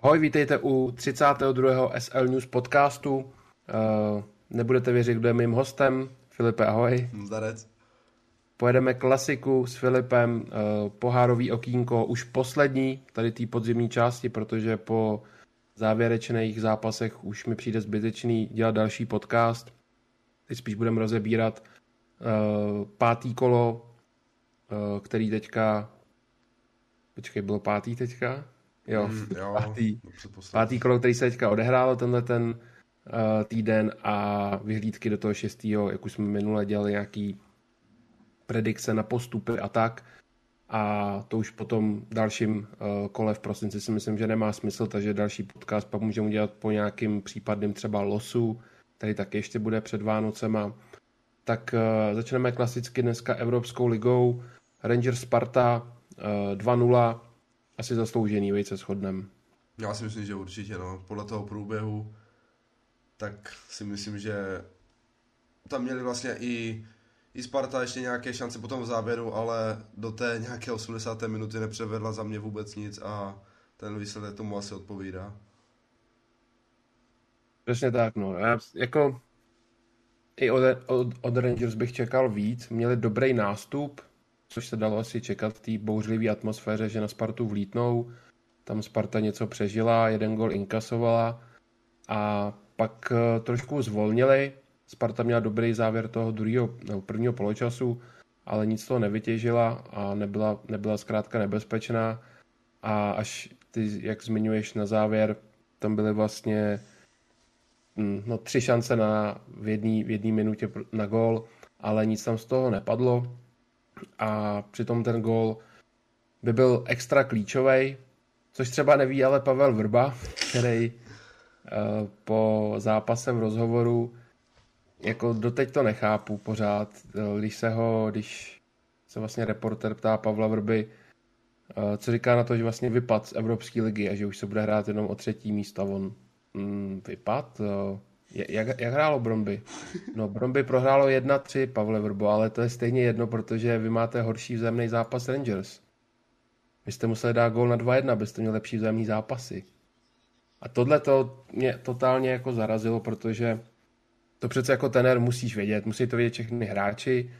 Ahoj, vítejte u 32. SL News podcastu. Uh, nebudete věřit, kdo je mým hostem. Filipe, ahoj. Zdarec. Pojedeme klasiku s Filipem, uh, pohárový okýnko, už poslední tady té podzimní části, protože po závěrečných zápasech už mi přijde zbytečný dělat další podcast. Teď spíš budeme rozebírat uh, pátý kolo, který teďka... Počkej, bylo pátý teďka? Jo, mm, jo pátý, pátý kolo, který se teďka odehrálo tenhle ten uh, týden a vyhlídky do toho šestého, jak už jsme minule dělali nějaký predikce na postupy a tak. A to už potom dalším uh, kole v prosinci si myslím, že nemá smysl, takže další podcast pak můžeme udělat po nějakým případným třeba losu, který tak ještě bude před Vánocema. Tak uh, začneme klasicky dneska Evropskou ligou. Rangers Sparta uh, 2-0, asi zasloužený, vejce shodnem. Já si myslím, že určitě, no. Podle toho průběhu, tak si myslím, že tam měli vlastně i, i Sparta ještě nějaké šance potom v závěru, ale do té nějaké 80. minuty nepřevedla za mě vůbec nic a ten výsledek tomu asi odpovídá. Přesně tak, no. Já, jako i od, od, od Rangers bych čekal víc. Měli dobrý nástup, což se dalo asi čekat v té bouřlivé atmosféře, že na Spartu vlítnou. Tam Sparta něco přežila, jeden gol inkasovala a pak eh, trošku zvolnili. Sparta měla dobrý závěr toho druhého, nebo prvního poločasu, ale nic toho nevytěžila a nebyla, nebyla zkrátka nebezpečná. A až ty, jak zmiňuješ na závěr, tam byly vlastně hm, no, tři šance na, v jedné minutě na gol, ale nic tam z toho nepadlo a přitom ten gol by byl extra klíčový, což třeba neví ale Pavel Vrba, který eh, po zápase v rozhovoru jako doteď to nechápu pořád, eh, když se ho, když se vlastně reporter ptá Pavla Vrby, eh, co říká na to, že vlastně vypad z Evropské ligy a že už se bude hrát jenom o třetí místo. On mm, vypad? Jak, jak hrálo Bromby? No, Bromby prohrálo 1-3, Pavle Vrbo, ale to je stejně jedno, protože vy máte horší vzájemný zápas Rangers. Vy jste museli dát gól na 2-1, abyste měli lepší vzájemný zápasy. A tohle to mě totálně jako zarazilo, protože to přece jako tenér musíš vědět, musí to vědět všechny hráči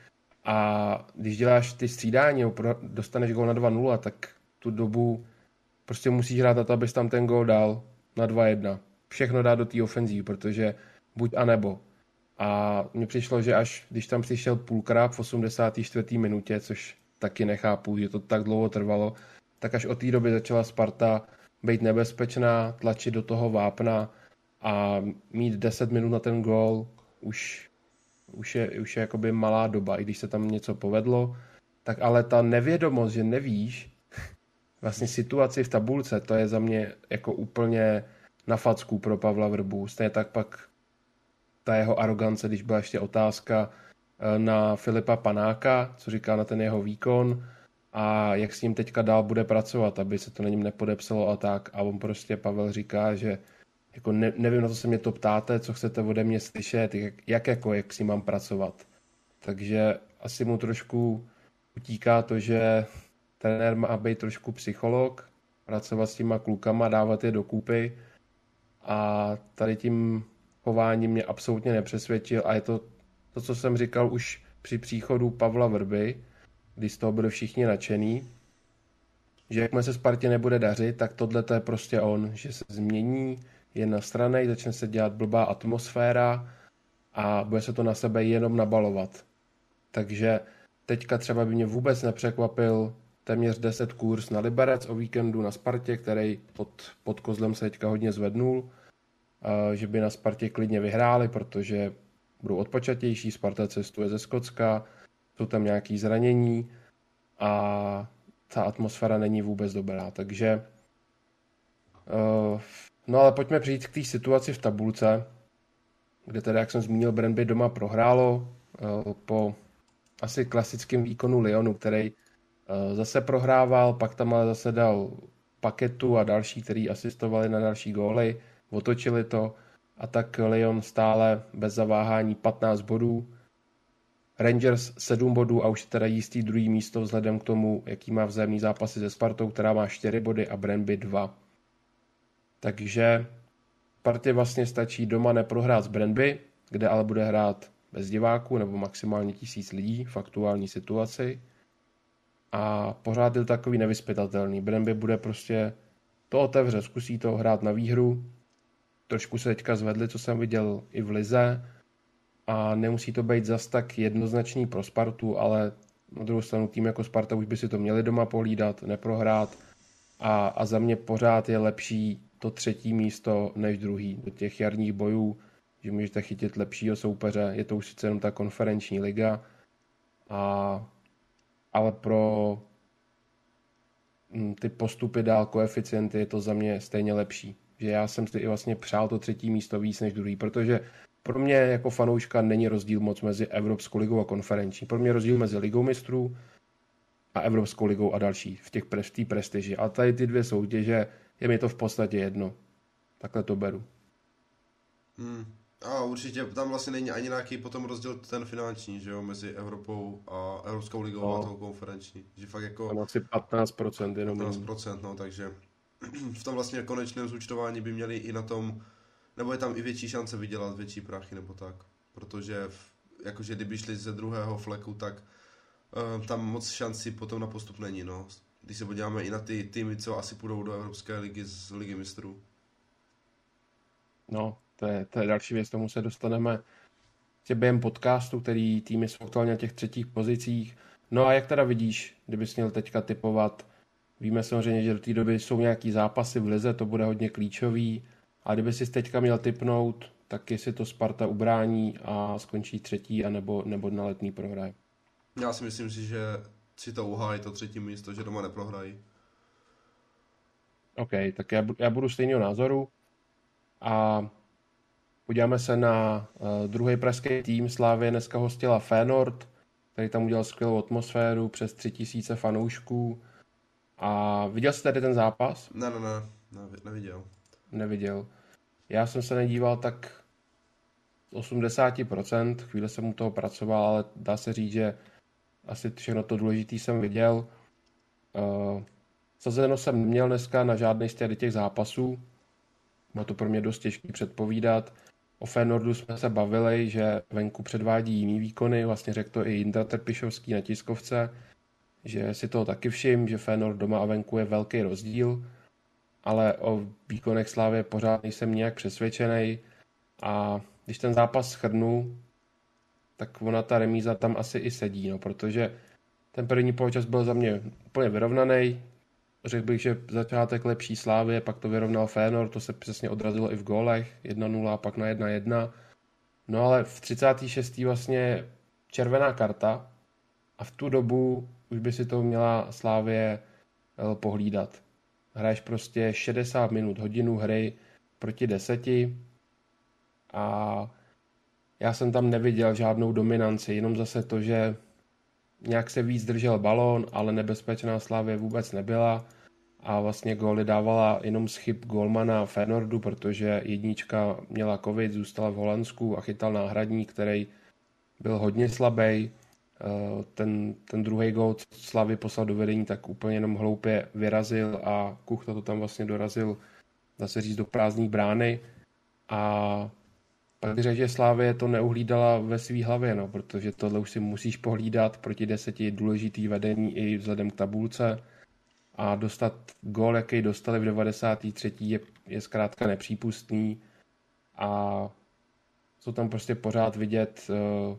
a když děláš ty střídání, dostaneš gól na 2-0, tak tu dobu prostě musíš hrát na to, abys tam ten gól dal na 2-1 všechno dát do té ofenzívy, protože buď a nebo. A mně přišlo, že až když tam přišel půlkrát v 84. minutě, což taky nechápu, že to tak dlouho trvalo, tak až od té doby začala Sparta být nebezpečná, tlačit do toho vápna a mít 10 minut na ten gól už, už je, už je jakoby malá doba, i když se tam něco povedlo, tak ale ta nevědomost, že nevíš vlastně situaci v tabulce, to je za mě jako úplně na facku pro Pavla Vrbu. Stejně tak pak ta jeho arogance, když byla ještě otázka eh, na Filipa Panáka, co říká na ten jeho výkon a jak s ním teďka dál bude pracovat, aby se to na něm nepodepsalo a tak. A on prostě, Pavel říká, že jako ne, nevím, na co se mě to ptáte, co chcete ode mě slyšet, jak, jak jako, jak s ním mám pracovat. Takže asi mu trošku utíká to, že trenér má být trošku psycholog, pracovat s těma klukama, dávat je dokupy a tady tím chováním mě absolutně nepřesvědčil a je to to, co jsem říkal už při příchodu Pavla Vrby, kdy z toho byli všichni nadšení, že jakmile se Spartě nebude dařit, tak tohle to je prostě on, že se změní, je na straně, začne se dělat blbá atmosféra a bude se to na sebe jenom nabalovat. Takže teďka třeba by mě vůbec nepřekvapil téměř 10 kurz na Liberec o víkendu na Spartě, který pod, pod kozlem se teďka hodně zvednul, že by na Spartě klidně vyhráli, protože budou odpočatější, Sparta cestuje ze Skocka, jsou tam nějaké zranění a ta atmosféra není vůbec dobrá, takže no ale pojďme přijít k té situaci v tabulce, kde teda, jak jsem zmínil, Brandby doma prohrálo po asi klasickém výkonu Lyonu, který Eh, zase prohrával, pak tam ale zase dal paketu a další, který asistovali na další góly, otočili to a tak Lyon stále bez zaváhání 15 bodů. Rangers 7 bodů a už teda jistý druhý místo vzhledem k tomu, jaký má vzájemný zápasy se Spartou, která má 4 body a Brandby 2. Takže Spartě vlastně stačí doma neprohrát z Brandby, kde ale bude hrát bez diváků nebo maximálně tisíc lidí v aktuální situaci. A pořád je takový nevyspytatelný. Brandby bude prostě to otevře, zkusí to hrát na výhru. Trošku se teďka zvedli, co jsem viděl i v Lize. A nemusí to být zas tak jednoznačný pro Spartu, ale na druhou stranu tým jako Sparta už by si to měli doma pohlídat, neprohrát. A, a za mě pořád je lepší to třetí místo než druhý. Do těch jarních bojů, že můžete chytit lepšího soupeře, je to už sice jenom ta konferenční liga, a, ale pro mm, ty postupy dál, koeficienty, je to za mě stejně lepší. Že já jsem si i vlastně přál to třetí místo víc než druhý, protože pro mě jako fanouška není rozdíl moc mezi Evropskou ligou a konferenční. Pro mě rozdíl mezi ligou mistrů a Evropskou ligou a další v těch v té prestiži. A tady ty dvě soutěže je mi to v podstatě jedno. Takhle to beru. Hmm. A určitě tam vlastně není ani nějaký potom rozdíl ten finanční, že jo, mezi Evropou a Evropskou ligou no. a tou konferenční. Že fakt jako... Tam asi 15% jenom. 15%, no, takže v tom vlastně konečném zúčtování by měli i na tom, nebo je tam i větší šance vydělat větší prachy nebo tak. Protože v, jakože kdyby šli ze druhého fleku, tak uh, tam moc šancí potom na postup není, no když se podíváme i na ty týmy, co asi půjdou do Evropské ligy z ligy mistrů. No, to je, to je další věc, tomu se dostaneme během podcastu, který týmy jsou aktuálně na těch třetích pozicích. No a jak teda vidíš, kdybys měl teďka typovat, víme samozřejmě, že do té doby jsou nějaký zápasy v lize, to bude hodně klíčový, a kdyby si teďka měl typnout, tak jestli to Sparta ubrání a skončí třetí, anebo, nebo na letní prohraje. Já si myslím si, že si to uhájí, to třetí místo, že doma neprohrají. OK, tak já, já budu stejného názoru a podíváme se na uh, druhý pražský tým. Slávě dneska hostila Fénord, který tam udělal skvělou atmosféru, přes tři tisíce fanoušků. A viděl jsi tady ten zápas? Ne, ne, ne, ne neviděl. Neviděl. Já jsem se nedíval tak 80%, chvíli jsem u toho pracoval, ale dá se říct, že asi všechno to důležité jsem viděl. Uh, sazeno jsem neměl dneska na žádný z těch zápasů. Bylo to pro mě dost těžké předpovídat. O Fenordu jsme se bavili, že venku předvádí jiný výkony, vlastně řekl to i Jindra Trpišovský na tiskovce, že si toho taky všim, že Fenord doma a venku je velký rozdíl, ale o výkonech Slávy pořád nejsem nějak přesvědčený a když ten zápas schrnu, tak ona ta remíza tam asi i sedí, no, protože ten první poločas byl za mě úplně vyrovnaný. Řekl bych, že začátek lepší slávy, pak to vyrovnal Fénor, to se přesně odrazilo i v gólech, 1-0 a pak na 1-1. No ale v 36. vlastně červená karta a v tu dobu už by si to měla Slávě eh, pohlídat. Hraješ prostě 60 minut, hodinu hry proti deseti a já jsem tam neviděl žádnou dominanci, jenom zase to, že nějak se víc držel balón, ale nebezpečná Slávě vůbec nebyla a vlastně góly dávala jenom z chyb golmana Fenordu, protože jednička měla covid, zůstala v Holandsku a chytal náhradní, který byl hodně slabý. Eh, ten, ten druhý gól Slavy poslal do vedení, tak úplně jenom hloupě vyrazil a Kuchta to tam vlastně dorazil, dá se říct, do prázdné brány a pak řekl, že Slávě to neuhlídala ve své hlavě, no, protože tohle už si musíš pohlídat proti deseti důležitý vedení i vzhledem k tabulce a dostat gol, jaký dostali v 93. je, je zkrátka nepřípustný a jsou tam prostě pořád vidět uh,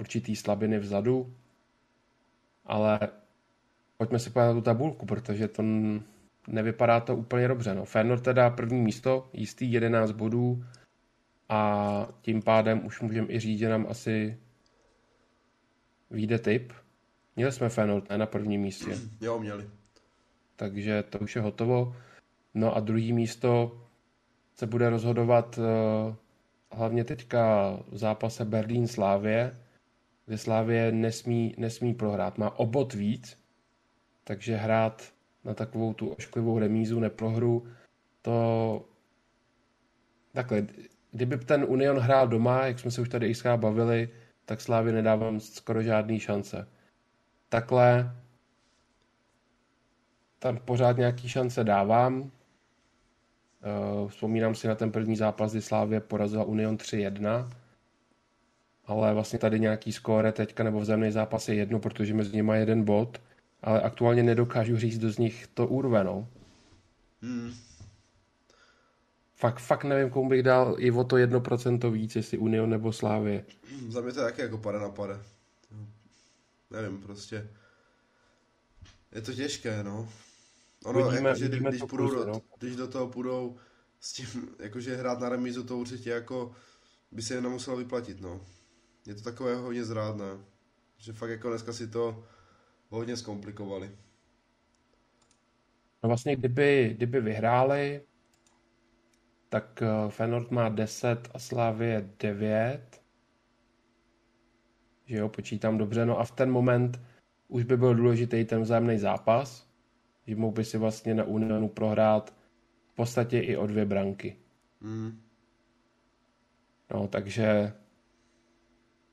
určitý slabiny vzadu, ale pojďme si podívat tu tabulku, protože to nevypadá to úplně dobře. No. Fernor teda první místo, jistý 11 bodů, a tím pádem už můžeme i říct, že nám asi vyjde tip. Měli jsme Feyenoord ne, na prvním místě. Jo, měli. Takže to už je hotovo. No a druhý místo se bude rozhodovat uh, hlavně teďka v zápase Berlín Slávě, kde Slávě nesmí, nesmí prohrát. Má obot víc, takže hrát na takovou tu ošklivou remízu, neprohru, to takhle, kdyby ten Union hrál doma, jak jsme se už tady xkrát bavili, tak Slávě nedávám skoro žádný šance. Takhle tam pořád nějaký šance dávám, Uh, vzpomínám si na ten první zápas, kdy Slávě porazila Union 3-1, ale vlastně tady nějaký skóre teďka nebo vzájemný zápas je jedno, protože mezi nimi je jeden bod, ale aktuálně nedokážu říct, kdo z nich to urve, no. Hmm. Fakt, fakt nevím, komu bych dal i o to jedno procento víc, jestli Union nebo Slávě. Za mě to taky jako pade na pade. Nevím, prostě. Je to těžké, no. Ono, uvidíme, jakože, uvidíme když, půjdou do, no. když do toho půjdou s tím, jakože hrát na remízu, to určitě jako by se jen nemuselo vyplatit, no. Je to takové hodně zrádné. Že fakt jako dneska si to hodně zkomplikovali. No vlastně, kdyby, kdyby vyhráli, tak uh, Feyenoord má 10 a Slavie 9. Že jo, počítám dobře. No a v ten moment už by byl důležitý ten vzájemný zápas, že mohl by si vlastně na Unionu prohrát v podstatě i o dvě branky. Mm. No, takže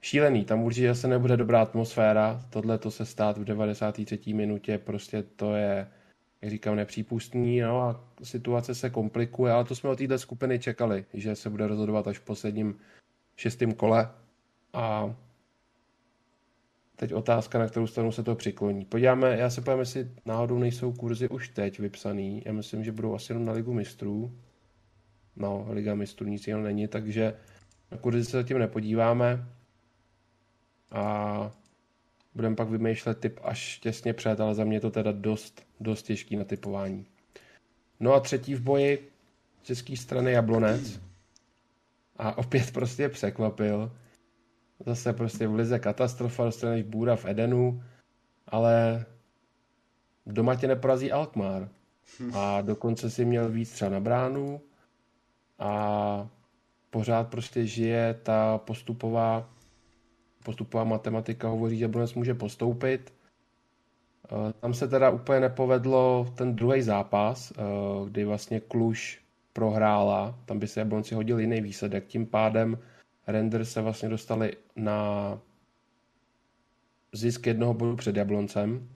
šílený, tam určitě zase nebude dobrá atmosféra, tohle to se stát v 93. minutě, prostě to je, jak říkám, nepřípustný, no a situace se komplikuje, ale to jsme od této skupiny čekali, že se bude rozhodovat až v posledním šestém kole a teď otázka, na kterou stranu se to přikloní. Podíváme, já se povím, jestli náhodou nejsou kurzy už teď vypsaný. Já myslím, že budou asi jenom na Ligu mistrů. No, Liga mistrů nic jiného není, takže na kurzy se zatím nepodíváme. A budeme pak vymýšlet typ až těsně před, ale za mě je to teda dost, dost těžký na typování. No a třetí v boji české strany Jablonec. A opět prostě překvapil Zase prostě v lize katastrofa, dostaneš bůra v Edenu, ale doma tě neporazí Alkmaar. A dokonce si měl víc třeba na bránu a pořád prostě žije ta postupová postupová matematika hovoří, že Brunec může postoupit. Eh, tam se teda úplně nepovedlo ten druhý zápas, eh, kdy vlastně Kluž prohrála, tam by se Jablonci hodil jiný výsledek, tím pádem Render se vlastně dostali na zisk jednoho bodu před Jabloncem.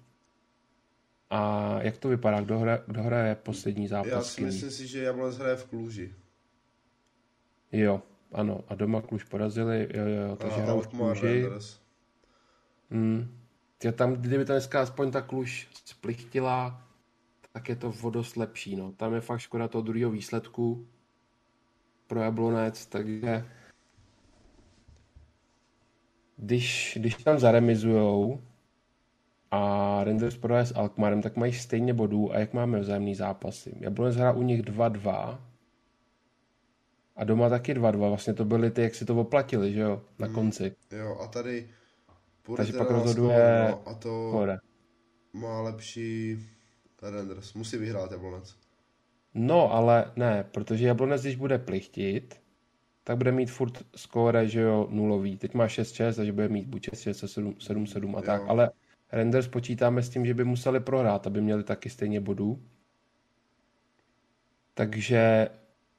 A jak to vypadá? Kdo, hra, kdo hraje poslední zápas? Já si myslím si, že Jablonec hraje v Kluži. Jo, ano. A doma Kluž porazili, jo, jo, takže hrajou v Kluži. Hmm. Já tam, kdyby to dneska aspoň ta Kluž splichtila, tak je to vodost lepší, no. Tam je fakt škoda toho druhého výsledku pro Jablonec, takže když, když tam zaremizujou a Rangers prohraje s Alkmaarem, tak mají stejně bodů a jak máme vzájemný zápasy. Jablonec hrá u nich 2-2 a doma taky 2-2. Vlastně to byly ty, jak si to oplatili, že jo, na mm, konci. Jo, a tady Takže pak rozhoduje no, a to Kore. má lepší Rangers. Musí vyhrát Jablonec. No, ale ne, protože Jablonec, když bude plichtit, tak bude mít furt skóre, že jo, nulový. Teď má 6-6, takže bude mít buď 6-6, 7-7 a tak, ale Renders počítáme s tím, že by museli prohrát, aby měli taky stejně bodů. Takže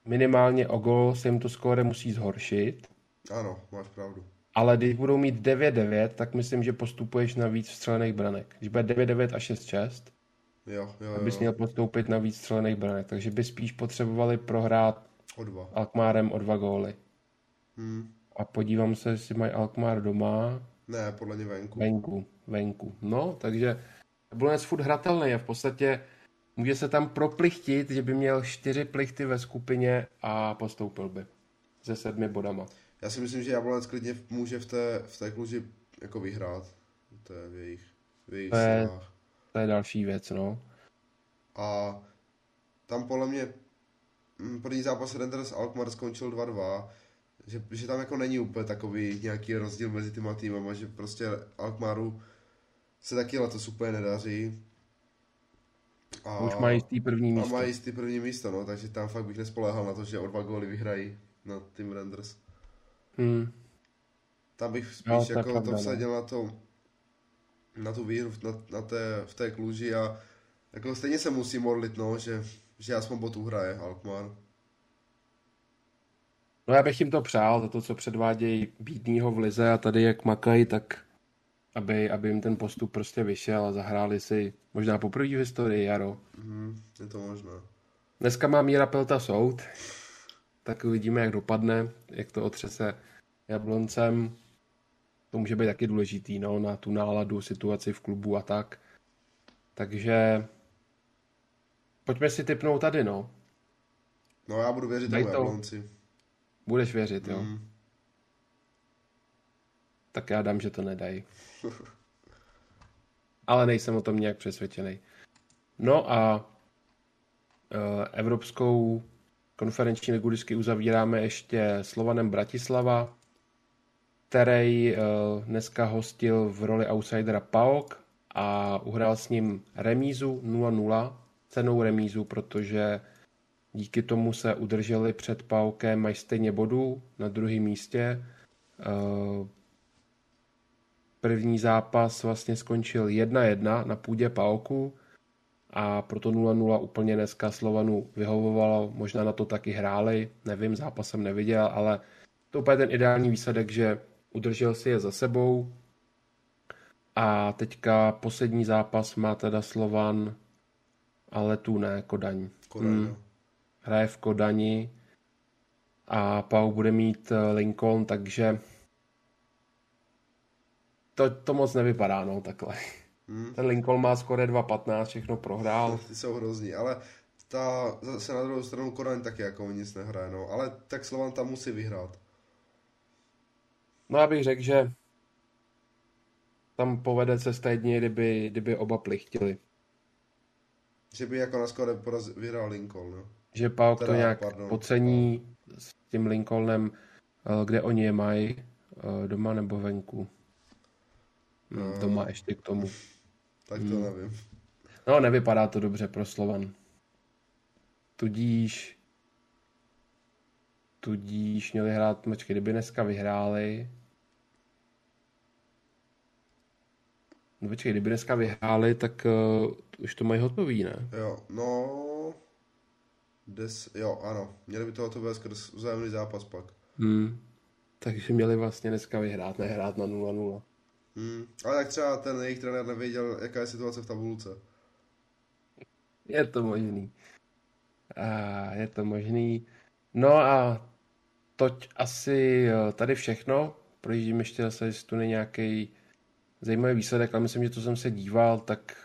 minimálně o gol se jim to skóre musí zhoršit. Ano, máš pravdu. Ale když budou mít 9-9, tak myslím, že postupuješ na víc vstřelených branek. Když bude 9-9 a 6-6, jo, jo, jo. abys měl postoupit na víc střelených branek. Takže by spíš potřebovali prohrát O dva. Alkmárem o dva góly. Hmm. A podívám se, jestli mají Alkmaar doma. Ne, podle mě venku. Venku, venku. No, takže Jablonec furt hratelný a v podstatě může se tam proplichtit, že by měl čtyři plichty ve skupině a postoupil by se sedmi bodama. Já si myslím, že Jablonec klidně může v té, v té kluži jako vyhrát. To je v jejich, v jejich to, je, to je další věc, no. A tam podle mě Mm, první zápas Rangers Alkmaar skončil 2-2, že, že tam jako není úplně takový nějaký rozdíl mezi těma týmama, že prostě Alkmaru se taky letos úplně nedaří. A, Už mají jistý první místo. A mají jistý první místo, no, takže tam fakt bych nespoléhal na to, že o dva góly vyhrají na tým Renders. Hmm. Tam bych spíš no, jako to vsadil na to, na tu výhru na, na té, v té kluži a jako stejně se musí modlit, no, že že aspoň bod uhraje Alkmaar. No já bych jim to přál, za to, co předvádějí bídnýho v lize a tady jak makají, tak aby, aby jim ten postup prostě vyšel a zahráli si možná poprvé v historii jaro. Mm, je to možné. Dneska má Míra Pelta soud, tak uvidíme, jak dopadne, jak to otřese Jabloncem. To může být taky důležitý, no, na tu náladu, situaci v klubu a tak. Takže pojďme si typnout tady, no. No já budu věřit tomu Jablonci. Budeš věřit, jo. Mm. Tak já dám, že to nedají. Ale nejsem o tom nějak přesvědčený. No a uh, Evropskou konferenční ligu vždycky uzavíráme ještě Slovanem Bratislava, který uh, dneska hostil v roli outsidera PAOK a uhrál s ním remízu 0-0, cenou remízu, protože díky tomu se udrželi před PAOKem, mají stejně bodů na druhém místě. První zápas vlastně skončil 1-1 na půdě PAOKu a proto 0-0 úplně dneska Slovanu vyhovovalo, možná na to taky hráli, nevím, zápas jsem neviděl, ale to úplně ten ideální výsledek, že udržel si je za sebou a teďka poslední zápas má teda Slovan, ale tu ne, Kodaň. Kodaň hmm. Hraje v Kodani a Pau bude mít eh, Lincoln, takže to, to moc nevypadá, no, takhle. Hmm. Ten Lincoln má skoro 2.15, všechno prohrál. Ty jsou hrozný, ale ta, zase na druhou stranu Kodaň taky jako nic nehraje, no. Ale tak Slovan tam musí vyhrát. No já bych řekl, že tam povede cesta jedině, kdyby, kdyby oba plichtili. Že by jako na skoro vyhrál Lincoln, no. Že Pauk to nějak pardon, pocení s tím Lincolnem, eh, kde oni je mají, eh, doma nebo venku. No. Doma ještě k tomu. Tak to hmm. nevím. No, nevypadá to dobře pro Slovan. Tudíž tudíž měli hrát, počkej, kdyby dneska vyhráli, No počkej, kdyby dneska vyhráli, tak uh, už to mají hotový, ne? Jo, no... Des, jo, ano. Měli by to hotové skrz vzájemný zápas pak. Hmm. Takže měli vlastně dneska vyhrát, nehrát na 0-0. Hmm. Ale jak třeba ten jejich trenér nevěděl, jaká je situace v tabulce. Je to možný. A je to možný. No a toť asi eh, tady všechno. Projíždím ještě zase, jestli tu není nějaký zajímavý výsledek, ale myslím, že to jsem se díval, tak,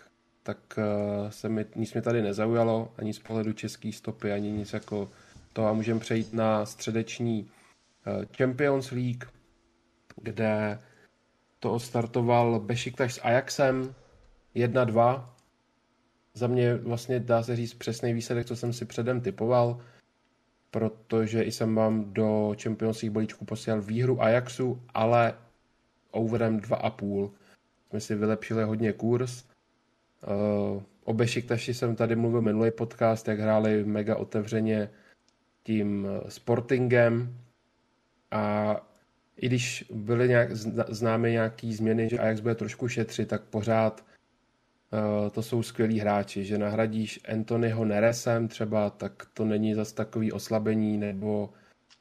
tak uh, se mi, nic mě tady nezaujalo, ani z pohledu české stopy, ani nic jako to a můžeme přejít na středeční uh, Champions League, kde to odstartoval Bešiktaš s Ajaxem 1-2. Za mě vlastně dá se říct přesný výsledek, co jsem si předem typoval, protože i jsem vám do Champions League balíčku posílal výhru Ajaxu, ale overem 2,5 jsme si vylepšili hodně kurz. Uh, o Bešiktaši jsem tady mluvil minulý podcast, jak hráli mega otevřeně tím eh, Sportingem a i když byly nějak, známy nějaký změny, že Ajax bude trošku šetřit, tak pořád uh, to jsou skvělí hráči, že nahradíš Anthonyho Neresem třeba, tak to není zas takový oslabení, nebo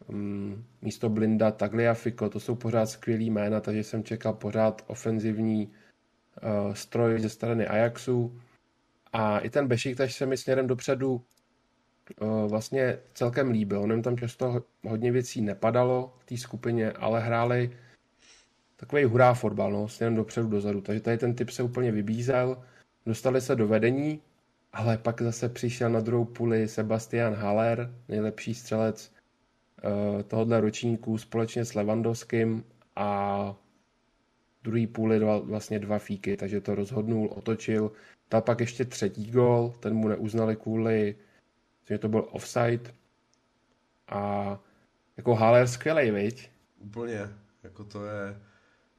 um, místo Blinda Tagliafico, to jsou pořád skvělý jména, takže jsem čekal pořád ofenzivní uh, stroj ze strany Ajaxu. A i ten Bešiktaš se mi směrem dopředu vlastně celkem líbil. Onem tam často hodně věcí nepadalo v té skupině, ale hráli takový hurá fotbal, no, směrem dopředu, dozadu. Takže tady ten typ se úplně vybízel. Dostali se do vedení, ale pak zase přišel na druhou půli Sebastian Haller, nejlepší střelec tohohle ročníku společně s Levandovským a druhý půli dva, vlastně dva fíky, takže to rozhodnul, otočil. Dal pak ještě třetí gol, ten mu neuznali kvůli, že to byl offside. A jako Haller skvělej, viď? Úplně, jako to je...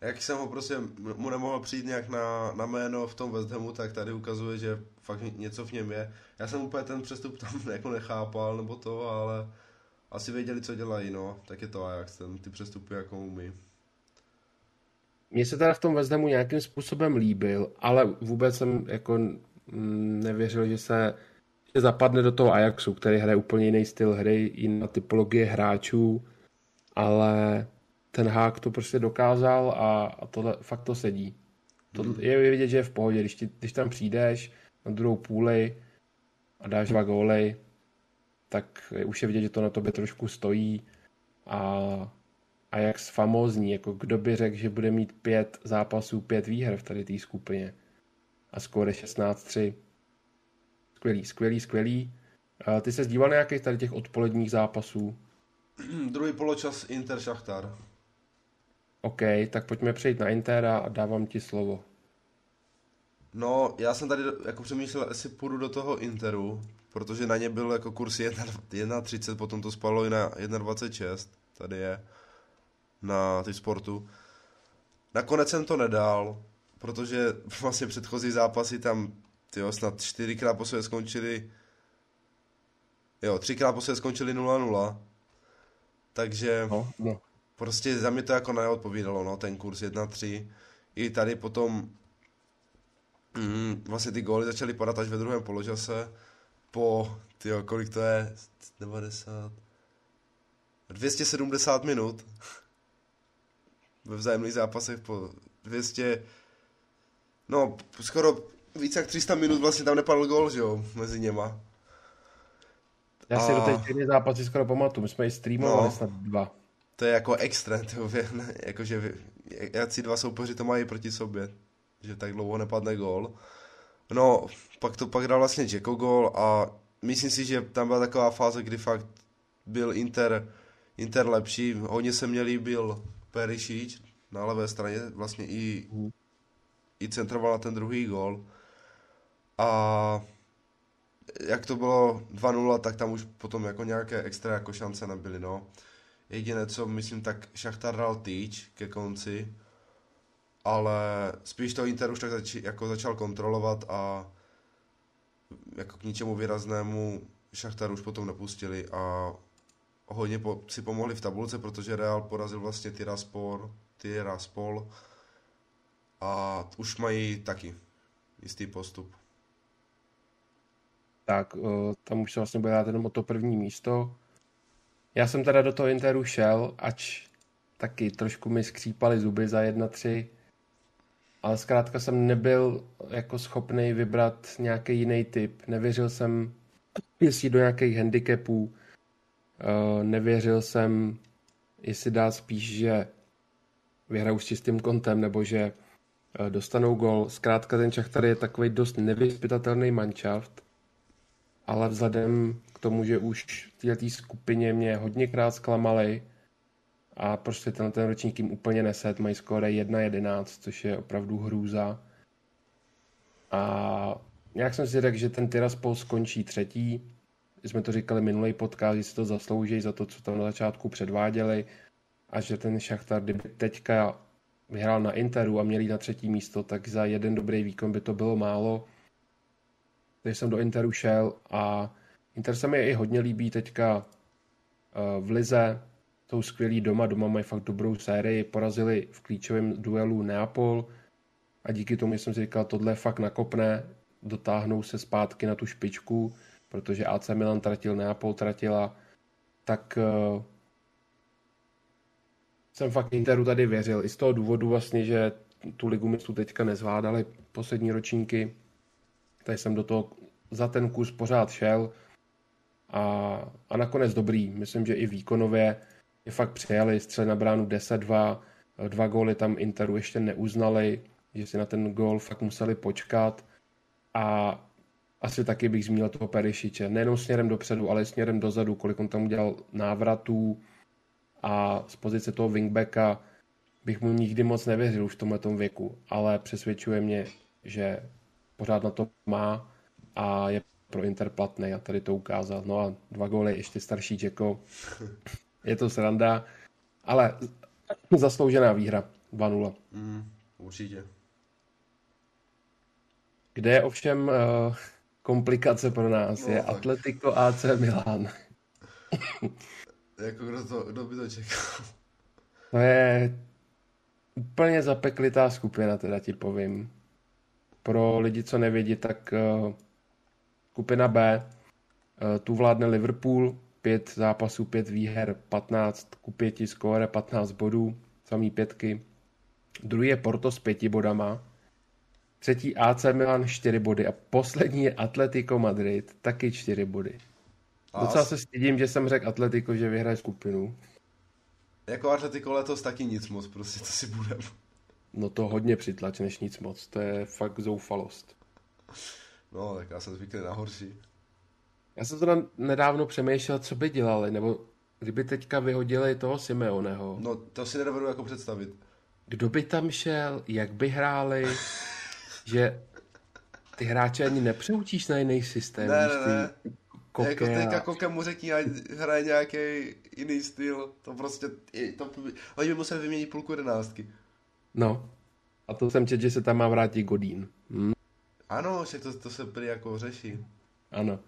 Jak jsem ho prostě, mu nemohl přijít nějak na, na jméno v tom West Hamu, tak tady ukazuje, že fakt něco v něm je. Já jsem úplně ten přestup tam jako nechápal, nebo to, ale asi věděli, co dělají, no. Tak je to Ajax, ten, ty přestupy jako umí. Mně se teda v tom West Hamu nějakým způsobem líbil, ale vůbec jsem jako nevěřil, že se zapadne do toho Ajaxu, který hraje úplně jiný styl hry, jiná typologie hráčů, ale ten hák to prostě dokázal a, a tohle fakt to sedí. To hmm. je vidět, že je v pohodě, když, ti, když tam přijdeš na druhou půli a dáš dva góly, tak už je vidět, že to na tobě trošku stojí a, a jak famózní, jako kdo by řekl, že bude mít pět zápasů, pět výher v tady té skupině a skóre 16-3. Skvělý, skvělý, skvělý. Ty se zdíval na nějakých tady těch odpoledních zápasů? Druhý poločas Inter Šachtar. OK, tak pojďme přejít na Intera a dávám ti slovo. No, já jsem tady jako přemýšlel, jestli půjdu do toho Interu, protože na ně byl jako kurz 1,30, potom to spalo i na 1,26, tady je, na ty sportu. Nakonec jsem to nedal, protože vlastně předchozí zápasy tam, tyjo, snad čtyřikrát po sobě skončili, jo, třikrát po sobě skončili 0-0, takže no, no. prostě za mě to jako neodpovídalo, no, ten kurz 1-3. I tady potom mm, vlastně ty góly začaly padat až ve druhém poločase po, tyjo, kolik to je, 90, 270 minut ve vzájemných zápasech po 200, no skoro více jak 300 minut vlastně tam nepadl gol, že jo, mezi něma. Já si a... do té čtyři zápasy skoro pamatuju, my jsme ji streamovali no, snad dva. To je jako extrém, to je, jakože jak si dva soupeři to mají proti sobě, že tak dlouho nepadne gol. No, pak to pak dal vlastně Jacko gol a myslím si, že tam byla taková fáze, kdy fakt byl Inter, Inter lepší. Hodně se mě líbil Perišič na levé straně, vlastně i, mm. i centroval na ten druhý gol. A jak to bylo 2-0, tak tam už potom jako nějaké extra jako šance nebyly, no. Jediné, co myslím, tak Šachtar dal týč ke konci, ale spíš to Inter už tak zač- jako začal kontrolovat a jako k ničemu výraznému Šachtar už potom nepustili a hodně po, si pomohli v tabulce, protože Real porazil vlastně Tiraspol, Tiraspol a už mají taky jistý postup. Tak, tam už se vlastně bude dát jenom o to první místo. Já jsem teda do toho Interu šel, ač taky trošku mi skřípaly zuby za 1-3, ale zkrátka jsem nebyl jako schopný vybrat nějaký jiný typ. Nevěřil jsem, jestli do nějakých handicapů, nevěřil jsem, jestli dá spíš, že vyhrajou s čistým kontem, nebo že dostanou gol. Zkrátka ten Šachtar je takový dost nevyspytatelný manšaft, ale vzhledem k tomu, že už v této skupině mě hodněkrát zklamali a prostě ten, ten ročník jim úplně neset, mají skóre 1-11, což je opravdu hrůza. A nějak jsem si řekl, že ten Tiraspol skončí třetí. Jsme to říkali minulý podcast, že si to zaslouží za to, co tam na začátku předváděli a že ten Šachtar, kdyby teďka vyhrál na Interu a měli na třetí místo, tak za jeden dobrý výkon by to bylo málo. Takže jsem do Interu šel a Inter se mi i hodně líbí teďka eh, v Lize, jsou skvělí doma, doma mají fakt dobrou sérii, porazili v klíčovém duelu Neapol a díky tomu jsem si říkal, tohle fakt nakopne, dotáhnou se zpátky na tu špičku, protože AC Milan tratil, Neapol tratila, tak uh, jsem fakt Interu tady věřil. I z toho důvodu vlastně, že tu ligu mistrů teďka nezvládali poslední ročníky, tady jsem do toho za ten kus pořád šel. A, a nakonec dobrý. Myslím, že i výkonově je fakt přejali, střeli na bránu 10-2, dva. Góly tam Interu ještě neuznali, že si na ten gól fakt museli počkat. A asi taky bych zmínil toho Perišiče. Nejenom směrem dopředu, ale směrem dozadu, kolik on tam udělal návratů. A z pozice toho wingbacka bych mu nikdy moc nevěřil už v tomhle věku, ale přesvědčuje mě, že pořád na to má a je pro Inter platný a tady to ukázal. No a dva góly, ještě starší Jacko. Je to sranda, ale zasloužená výhra 2-0. Mm, určitě. Kde je ovšem uh, komplikace pro nás, no, je tak. Atletico AC Milan. jako kdo, to, kdo by to čekal? To je úplně zapeklitá skupina, teda ti povím. Pro lidi, co nevědí, tak uh, skupina B, uh, tu vládne Liverpool, pět zápasů, pět výher, 15 ku pěti skóre, 15 bodů, samý pětky. Druhý je Porto s pěti bodama, třetí AC Milan 4 body a poslední je Atletico Madrid, taky 4 body. A Docela as- se stydím, že jsem řekl Atletico, že vyhraje skupinu. Jako Atletico letos taky nic moc, prostě to si budem. No to hodně přitlač, než nic moc. To je fakt zoufalost. No, tak já jsem zvyklý na horší. Já jsem teda nedávno přemýšlel, co by dělali, nebo kdyby teďka vyhodili toho Simeoneho. No, to si nedovedu jako představit. Kdo by tam šel, jak by hráli, že ty hráče ani nepřeučíš na jiný systém. Ne, ne, ty ne. Koke jako teďka Koke mu řekni, ať hraje nějaký jiný styl. To prostě, to, oni by museli vyměnit půlku jedenáctky. No. A to jsem četl, že se tam má vrátit Godín. Hm? Ano, však to, to se prý jako řeší. Ano.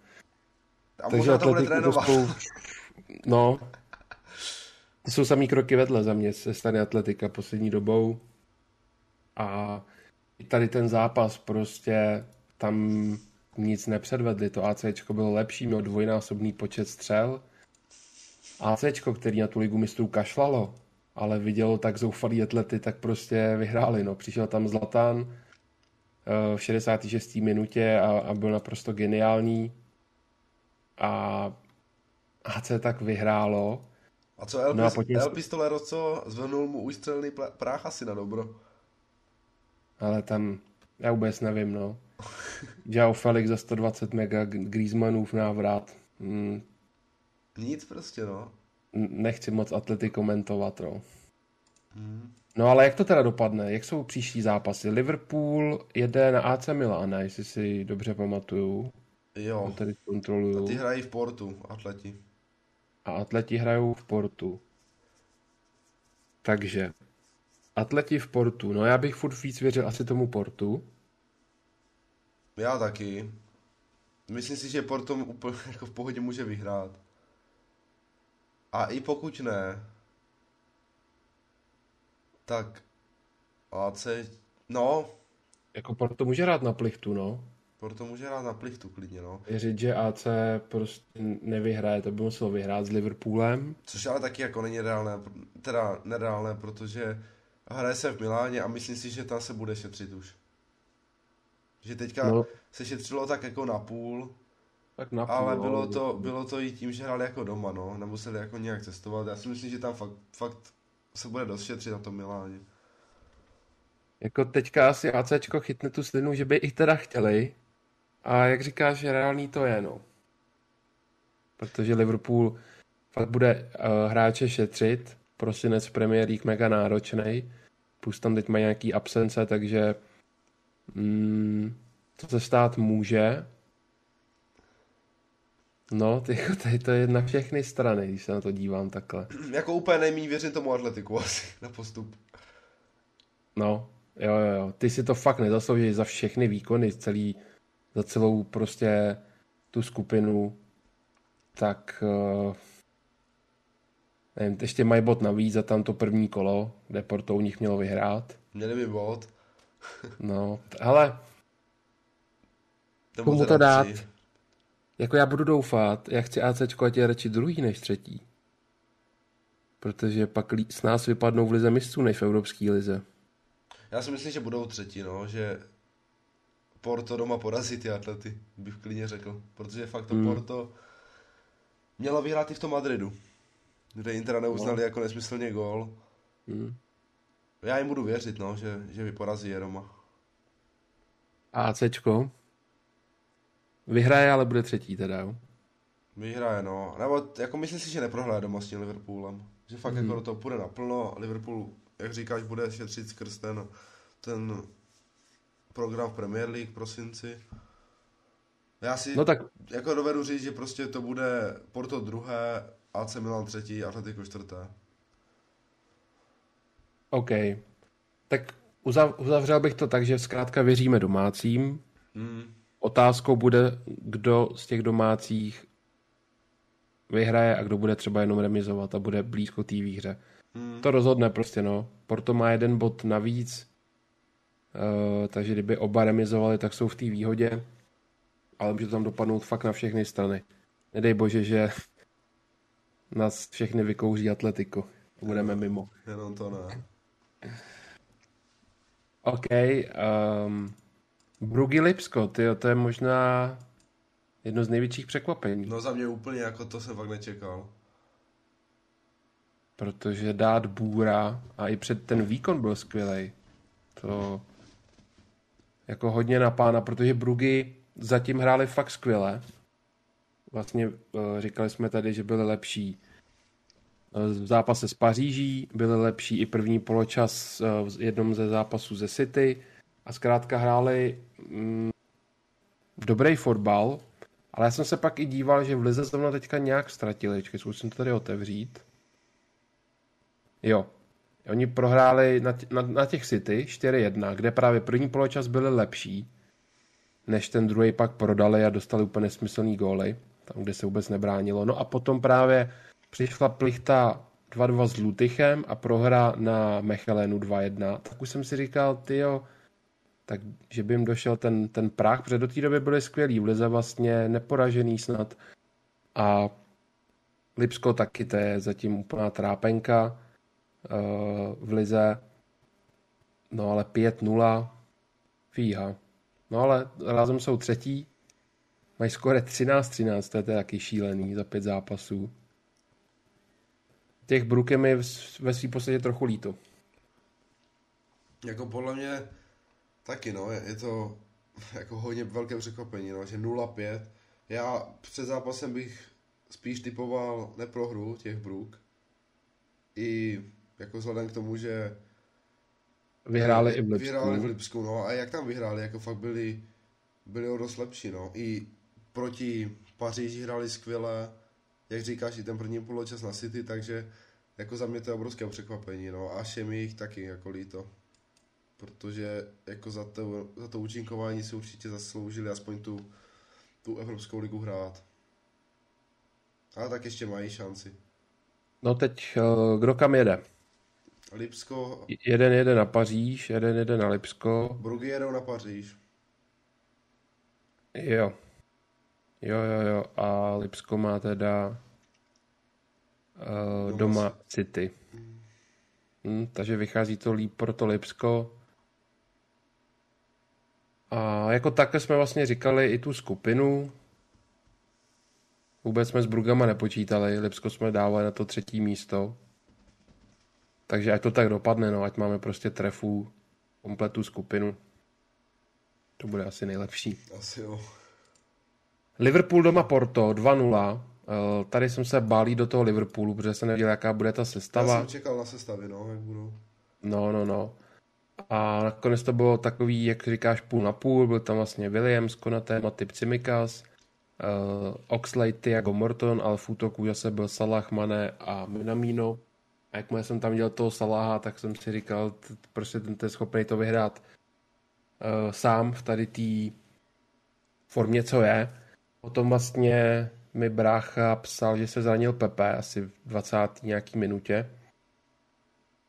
A možná to bude trénovat. jsou- No. To jsou samý kroky vedle za mě se strany Atletika poslední dobou. A i tady ten zápas prostě tam nic nepředvedli. To ACčko bylo lepší, mělo dvojnásobný počet střel. ACčko, který na tu ligu mistrů kašlalo, ale vidělo tak zoufalý atlety, tak prostě vyhráli. No. Přišel tam Zlatan eh, v 66. minutě a, a byl naprosto geniální. A AC tak vyhrálo. A co El, No a potom- El Pistolero, co zvednul mu ústřelný práh asi na dobro. Ale tam, já vůbec nevím, no. Joao Felix za 120 mega, Griezmannův návrat. Mm, Nic prostě, no. Nechci moc atlety komentovat, no. Hmm. No ale jak to teda dopadne? Jak jsou příští zápasy? Liverpool jede na AC Milan, jestli si dobře pamatuju. Jo. To tady A kontroluju. ty hrají v Portu, atleti. A atleti hrajou v Portu. Takže, atleti v Portu. No já bych furt víc věřil asi tomu Portu. Já taky. Myslím si, že Porto úplně jako v pohodě může vyhrát. A i pokud ne, tak AC, no, Jako Porto může hrát na plichtu, no. Porto může hrát na plichtu klidně, no. Věřit, že AC prostě nevyhraje, to by musel vyhrát s Liverpoolem. Což ale taky jako není reálné, teda nereálné, protože hraje se v Miláně a myslím si, že tam se bude šetřit už. Že teďka No, se šetřilo tak jako na půl, tak na půl, ale bylo to, bylo to i tím, že hráli jako doma, no. Nemuseli jako nějak cestovat. Já si myslím, že tam fakt, fakt se bude dost šetřit na tom Miláně. Jako teďka asi ACčko chytne tu slinu, že by i teda chtěli. A jak říkáš, že reálný to je, no. Protože Liverpool fakt bude uh, hráče šetřit. Prosinec Premier League mega náročný. Plus tam teď mají nějaký absence, takže mm, to se stát může. No, ty, tady to je na všechny strany, když se na to dívám takhle. jako úplně nejméně věřím tomu atletiku asi na postup. No, jo, jo, jo. Ty si to fakt nezasloužíš za všechny výkony, celý, za celou prostě tu skupinu. Tak uh, nevím, ještě mají bod navíc za tam to první kolo, kde Porto u nich mělo vyhrát. Měli by bod. No, ale Komu to dát? Jako já budu doufat, já chci ACčko, ať je radši druhý než třetí. Protože pak s nás vypadnou v lize mistrů než v Evropské lize. Já si myslím, že budou třetí, no, že Porto doma porazí ty atlety, bych klidně řekl. Protože fakt to Hmm. Porto mělo vyhrát i v tom Madridu, kde Intera neuznali jako nesmyslně gól. Hmm. Já jim budu věřit, no, že, že vyporazí je doma. A ACčko vyhraje, ale bude třetí teda, jo. Vyhraje, no. Nebo jako myslím si, že neprohraje doma s tím Liverpoolem. Že fakt Mhm. jako do toho půjde naplno Liverpool, jak říkáš, bude šetřit skrz ten, ten program v Premier League v prosinci. Já si No tak jako dovedu říct, že prostě to bude Porto druhé, AC Milan třetí, Atletico čtvrté. OK. Tak uzav, uzavřel bych to tak, že zkrátka věříme domácím. Hmm. Otázkou bude, kdo z těch domácích vyhraje a kdo bude třeba jenom remizovat a bude blízko té výhře. Hmm. To rozhodne prostě, no. Porto má jeden bod navíc, uh, takže kdyby oba remizovali, tak jsou v té výhodě, ale může to tam dopadnout fakt na všechny strany. Nedej bože, že nás všechny vykouří Atletico. Budeme mimo. Jenom to ne. OK. Um, Brugy Lipsko, tyjo, to je možná Jedno z největších překvapení. No za mě úplně jako to jsem fakt nečekal. Protože dát bůra a i před ten výkon byl skvělý. To jako hodně na pána, protože Brugy zatím hráli fakt skvěle. Vlastně eh, říkali jsme tady, že byli lepší eh, v zápase s Paříží, byli lepší i první poločas eh, v jednom ze zápasů ze City a zkrátka hráli mm, dobrý fotbal, ale já jsem se pak i díval, že v Lize zrovna teďka nějak ztratili. Čekaj, zkusím to tady otevřít. Jo. Oni prohráli na, na, na těch City 4-1, kde právě první poločas byli lepší, než ten druhý pak prodali a dostali úplně smyslný góly, tam, kde se vůbec nebránilo. No a potom právě přišla plichta 2-2 s Lutychem a prohra na Mechelenu 2-1. Tak už jsem si říkal, tyjo, tak že by jim došel ten, ten prach, protože do té doby byli skvělí, v Lize vlastně neporažený snad a Lipsko taky, to je zatím úplná trápenka uh, v Lize, no ale 5-0, fíha. No ale razem jsou třetí, mají skore 13-13, to je taky šílený za pět zápasů. Těch Brukem je ve svým podstatě trochu líto. Jako podle mě Taky no, je, je to jako hodně velké překvapení, no, že 0-5. Já před zápasem bych spíš typoval neprohru těch Brook. I jako vzhledem k tomu, že vyhráli i v Lipsku. Vyhráli v Lipsku, no a jak tam vyhráli, jako fakt byli, byli o dost lepší, no. I proti Paříži hráli skvěle, jak říkáš, i ten první poločas na City, takže jako za mě to je obrovské překvapení, no. A mi jich taky jako líto protože jako za to, za to účinkování si určitě zasloužili aspoň tu, tu Evropskou ligu hrát. Ale tak ještě mají šanci. No teď uh, kdo kam jede? Lipsko. Jeden jede na Paříž, jeden jede na Lipsko. Brugy jedou na Paříž. Jo. Jo, jo, jo. A Lipsko má teda uh, doma, doma City. Hmm, takže vychází to líp pro to Lipsko. A jako takhle jsme vlastně říkali i tu skupinu. Vůbec jsme s Brugama nepočítali, Lipsko jsme dávali na to třetí místo. Takže ať to tak dopadne, no, ať máme prostě trefu kompletu skupinu. To bude asi nejlepší. Asi jo. Liverpool doma Porto 2-0. Eh, tady jsem se bálí do toho Liverpoolu, protože jsem nevěděl, jaká bude ta sestava. Já jsem čekal na sestavy, no, jak budou. No, no, no. A nakonec to bylo takový, jak říkáš, půl na půl. Byl tam vlastně Williams, Konate, Matip Cimikas, uh, Oxlade, Thiago Morton, ale v útoku zase byl Salah, Mane a Minamino. A jakmile jsem tam dělal toho Salaha, tak jsem si říkal, prostě ten je schopný to vyhrát uh, sám v tady té formě, co je. Potom vlastně mi brácha psal, že se zranil Pepe asi v 20. nějaký minutě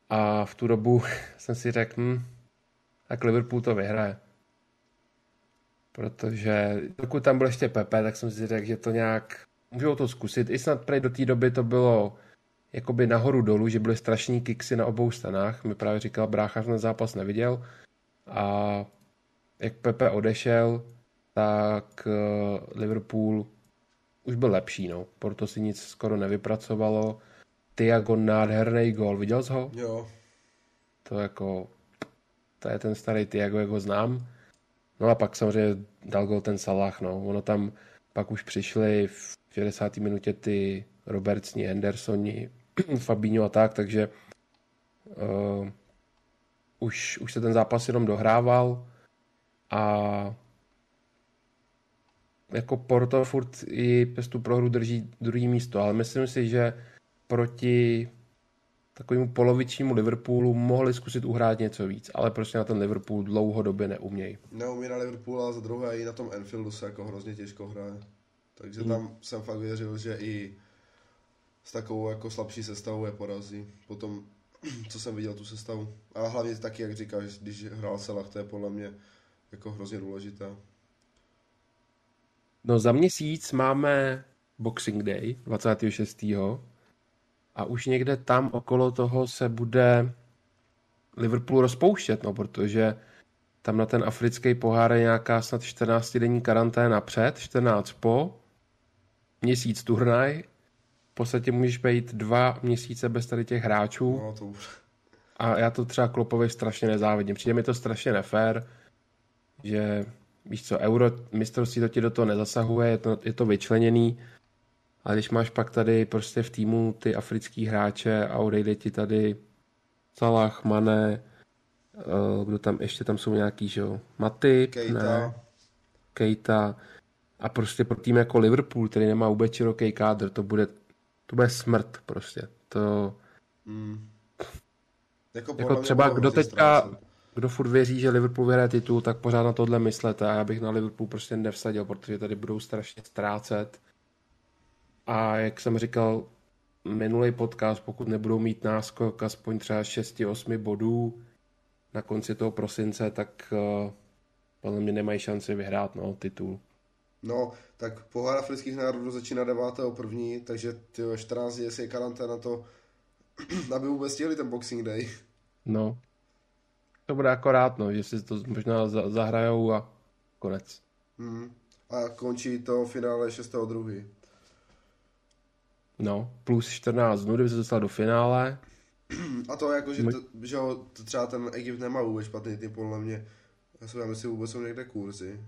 a v tu dobu jsem si řekl, hm, tak Liverpool to vyhraje. Protože dokud tam byl ještě Pepe, tak jsem si řekl, že to nějak můžou to zkusit. I snad prej do té doby to bylo jakoby nahoru dolů, že byly strašní kiksy na obou stranách. Mi právě říkal, brácha ten zápas neviděl. A jak Pepe odešel, tak eh, Liverpool už byl lepší, no. Porto si nic skoro nevypracovalo. Tiago nádherný gol, viděl jsi ho? Jo. To jako, to je ten starý Tiago, jak ho znám. No a pak samozřejmě dal gol ten Salah, no. Ono tam pak už přišli v 60. minutě ty Robertsni, Hendersoni, Fabinho a tak, takže uh, už, už se ten zápas jenom dohrával a jako Porto furt i přes tu prohru drží druhý místo, ale myslím si, že proti takovému polovičnímu Liverpoolu mohli zkusit uhrát něco víc, ale prostě na ten Liverpool dlouhodobě neumějí. Neumí na Liverpool a za druhé i na tom Anfieldu se jako hrozně těžko hraje. Takže hmm. tam jsem fakt věřil, že i s takovou jako slabší sestavou je porazí. Potom, co jsem viděl tu sestavu. A hlavně taky, jak říkáš, když hrál Salah, to je podle mě jako hrozně důležité. No za měsíc máme Boxing Day 26 a už někde tam okolo toho se bude Liverpool rozpouštět, no, protože tam na ten africký pohár je nějaká snad 14 denní karanténa před, 14 po, měsíc turnaj, v podstatě můžeš být dva měsíce bez tady těch hráčů. No, to už. A já to třeba Klopovi strašně nezávidím. Přijde mi to strašně nefér, že víš co, euro mistrovství to ti do toho nezasahuje, je to, je to vyčleněný, a když máš pak tady prostě v týmu ty africký hráče a odejde ti tady Salah, Mane, uh, kdo tam ještě tam jsou nějaký, že jo, Matip, Keita. ne, Keita a prostě pro tým jako Liverpool, který nemá vůbec široký kádr, to bude, to bude smrt prostě. To, Mm. Jako, jako třeba kdo teďka, ztrácet. kdo furt věří, že Liverpool vyhraje titul, tak pořád na tohle myslete a já bych na Liverpool prostě nevsadil, protože tady budou strašně ztrácet. A jak jsem říkal, minulý podcast, pokud nebudou mít náskok aspoň třeba 6-8 bodů na konci toho prosince, tak uh, podle mě nemají šanci vyhrát no, titul. No, tak pohár afrických národů začíná 9. první, takže ty 14 dní je karanténa to, aby vůbec stihli ten Boxing Day. No, to bude akorát, no, že si to možná za- zahrajou a konec. Mm. A končí to finále 6.2. No, plus 14 dnů, kdyby se dostal do finále. A to jako, že, to, že ho, to třeba ten Egypt nemá vůbec špatný tým, podle mě. Já si myslím, jestli vůbec jsou někde kurzy.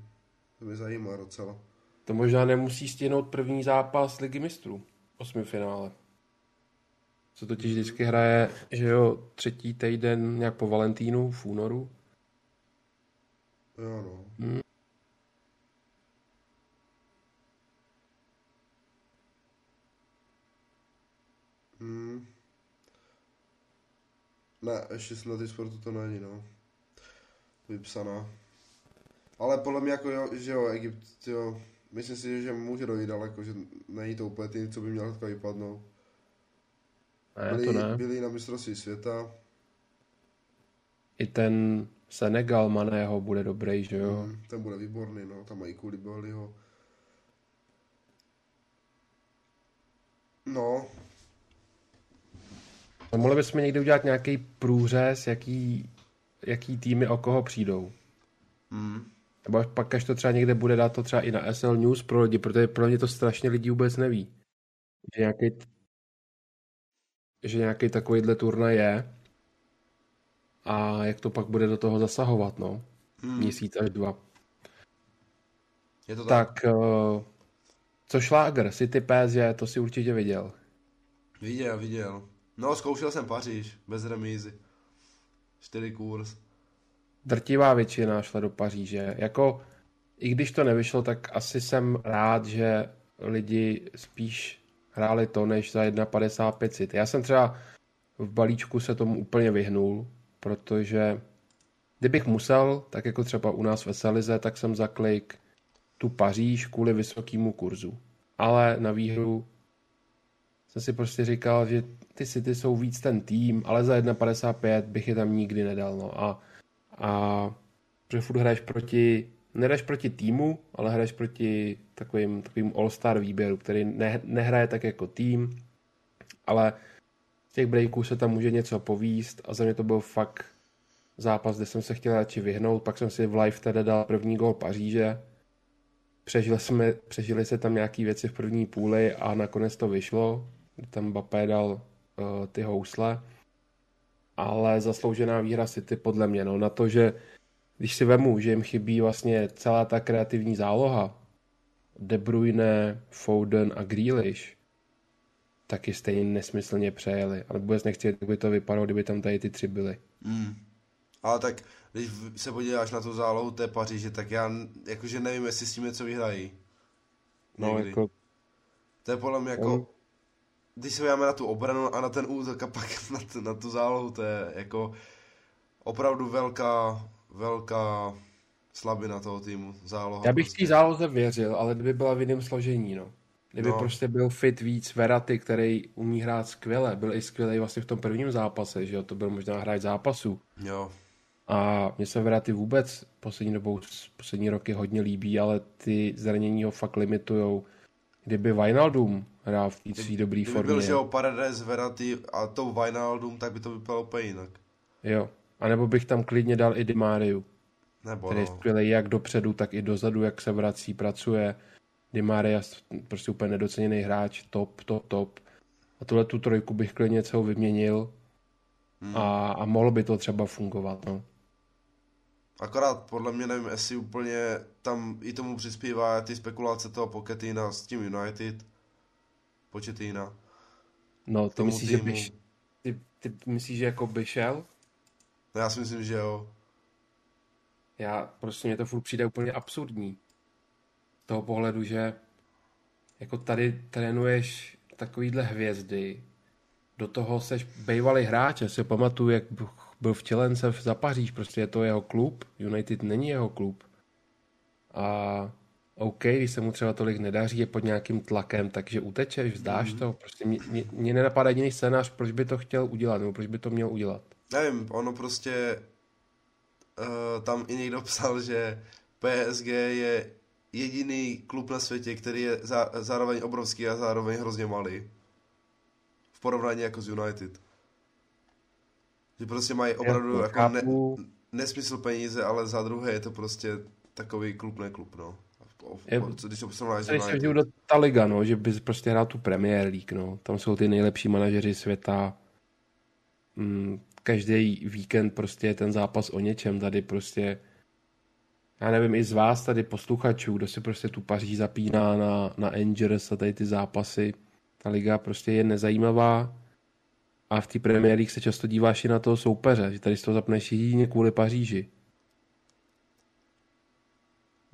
To mě zajímá docela. To možná nemusí stihnout první zápas Ligy mistrů, osmi finále. Co totiž vždycky hraje, že jo, třetí týden nějak po Valentínu v únoru. Jo no. Hmm. Ne, ještě snad ty sportu to není, no. Vypsaná. Ale podle mě jako jo, že jo, Egypt, jo, myslím si, že může dojít daleko, že není to úplně tým, co by měl teďka vypadnout. Ne, byli, to ne. byli na mistrovství světa, I ten Senegal Maného bude dobrý, že jo. mm, ten bude výborný, no, tam mají Koulibalyho. No, mohli bychom někdy udělat nějaký průřez, jaký, jaký týmy o koho přijdou. mm, Nebo pak, až to třeba někde bude dát to třeba i na SL News pro lidi, protože pro mě to strašně lidí vůbec neví. Že nějaký, že nějaký takovýhle turnaj je a jak to pak bude do toho zasahovat, no. mm. Měsíc až dva. je to tak. Tak, uh, co šláger, City PSG, to si určitě viděl. Viděl, viděl. No, zkoušel jsem Paříž, bez remízy. Čtyři kurz. Drtivá většina šla do Paříže. Jako, i když to nevyšlo, tak asi jsem rád, že lidi spíš hráli to, než za 1,55 City. Já jsem třeba v balíčku se tomu úplně vyhnul, protože kdybych musel, tak jako třeba u nás ve Salize, tak jsem zaklik tu Paříž kvůli vysokému kurzu. Ale na výhru jsem si prostě říkal, že ty City jsou víc ten tým, ale za 1,55 bych je tam nikdy nedal. No. A, a protože furt hraješ proti, nehraješ proti týmu, ale hraješ proti takovým, takovým all-star výběru, který ne, nehraje tak jako tým, ale z těch breaků se tam může něco povíst a za mě to byl fakt zápas, kde jsem se chtěl radši vyhnout, pak jsem si v live teda dal první gol Paříže, přežili, jsme, přežili se tam nějaké věci v první půli a nakonec to vyšlo, kdy tam Mbappé dal uh, ty housle, ale zasloužená výhra City podle mě, no, na to, že když si vemu, že jim chybí vlastně celá ta kreativní záloha, De Bruyne, Foden a Grealish, taky stejně nesmyslně přejeli. Ale vůbec nechci, jak by to vypadalo, kdyby tam tady ty tři byly. Mm. Ale tak, když se podíváš na tu zálohu té Paříže, tak já jakože nevím, jestli s tím něco vyhrají. No, Někdy. jako, To je podle mě jako, No. Když se podíváme na tu obranu a na ten útok a pak na tu, na tu zálohu, to je jako opravdu velká, velká slabina toho týmu, záloha. já bych prostě. té záloze věřil, ale kdyby byla v jiném složení, no. Kdyby No. prostě byl fit víc Veraty, který umí hrát skvěle, byl i skvělý vlastně v tom prvním zápase, že jo, to byl možná hráč zápasu. Jo, A mně se Veraty vůbec poslední dobou, poslední roky hodně líbí, ale ty zranění ho fakt limitujou. Kdyby Wijnaldum hrál v té svý dobrý kdyby formě, byl, že jo, Paredes, Verratti a to Wijnaldum, tak by to vypadalo úplně jinak. jo. A nebo bych tam klidně dal i Di Mariu. Nebo který je no. skvělý jak dopředu, tak i dozadu, jak se vrací, pracuje. Di Maria, prostě úplně nedoceněný hráč, top, top, top. A tuhle tu trojku bych klidně celou vyměnil Hmm. a, a mohlo by to třeba fungovat, no. Akorát podle mě nevím, jestli úplně tam i tomu přispívá ty spekulace toho Pochettina s tím United. Početina. No, ty myslíš, že týmu. bych, ty, ty myslíš, že jako by šel? No já si myslím, že jo. Já, prostě mě to furt přijde úplně absurdní. Z toho pohledu, že jako tady trénuješ takovýhle hvězdy, do toho seš bývalý hráč, já si pamatuju, jak byl v Tělence za Paříž, prostě je to jeho klub, United není jeho klub. A OK, když se mu třeba tolik nedaří, je pod nějakým tlakem, takže utečeš, vzdáš to. Prostě mě, mě, mě nenapadá jediný scénář, proč by to chtěl udělat, nebo proč by to měl udělat. Nevím, ono prostě uh, tam i někdo psal, že PSG je jediný klub na světě, který je zá, zároveň obrovský a zároveň hrozně malý. V porovnání jako s United. Že prostě mají opravdu Já jako ne, nesmysl peníze, ale za druhé je to prostě takový klub neklub, no. O- Je- o- co- Když to srovnáš s Tady se do ta liga, no, že bys prostě hrál tu Premier League, no. Tam jsou ty nejlepší manažeři světa. Mm, každý víkend prostě je ten zápas o něčem. Tady prostě, já nevím, i z vás tady posluchačů, kdo si prostě tu Paříž zapíná na, na Angers a tady ty zápasy. Ta liga prostě je nezajímavá a v té Premier League se často díváš i na toho soupeře, že tady z toho zapneš jedině kvůli Paříži.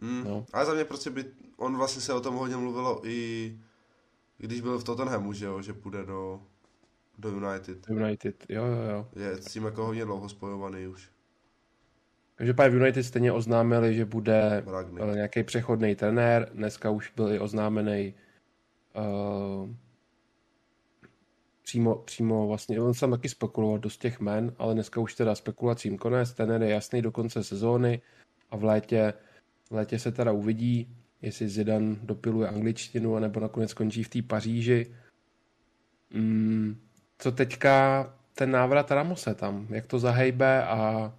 Mm. No. Ale za mě prostě by, on vlastně se o tom hodně mluvilo i když byl v Tottenhamu, že jo, že půjde do, do United. United, jo, jo, jo. Je s tím jako hodně dlouho spojovaný už. Každopádně v United stejně oznámili, že bude Ragnik. uh, nějaký přechodný trenér. Dneska už byl i oznámený uh, přímo, přímo vlastně, on jsem taky spekuloval dost těch men, ale dneska už teda spekulacím konec, trenér je jasný do konce sezóny a v létě, v létě se teda uvidí, jestli Zidane dopiluje angličtinu, anebo nakonec skončí v té Paříži. Mm, co teďka ten návrat Ramose tam, jak to zahejbe a,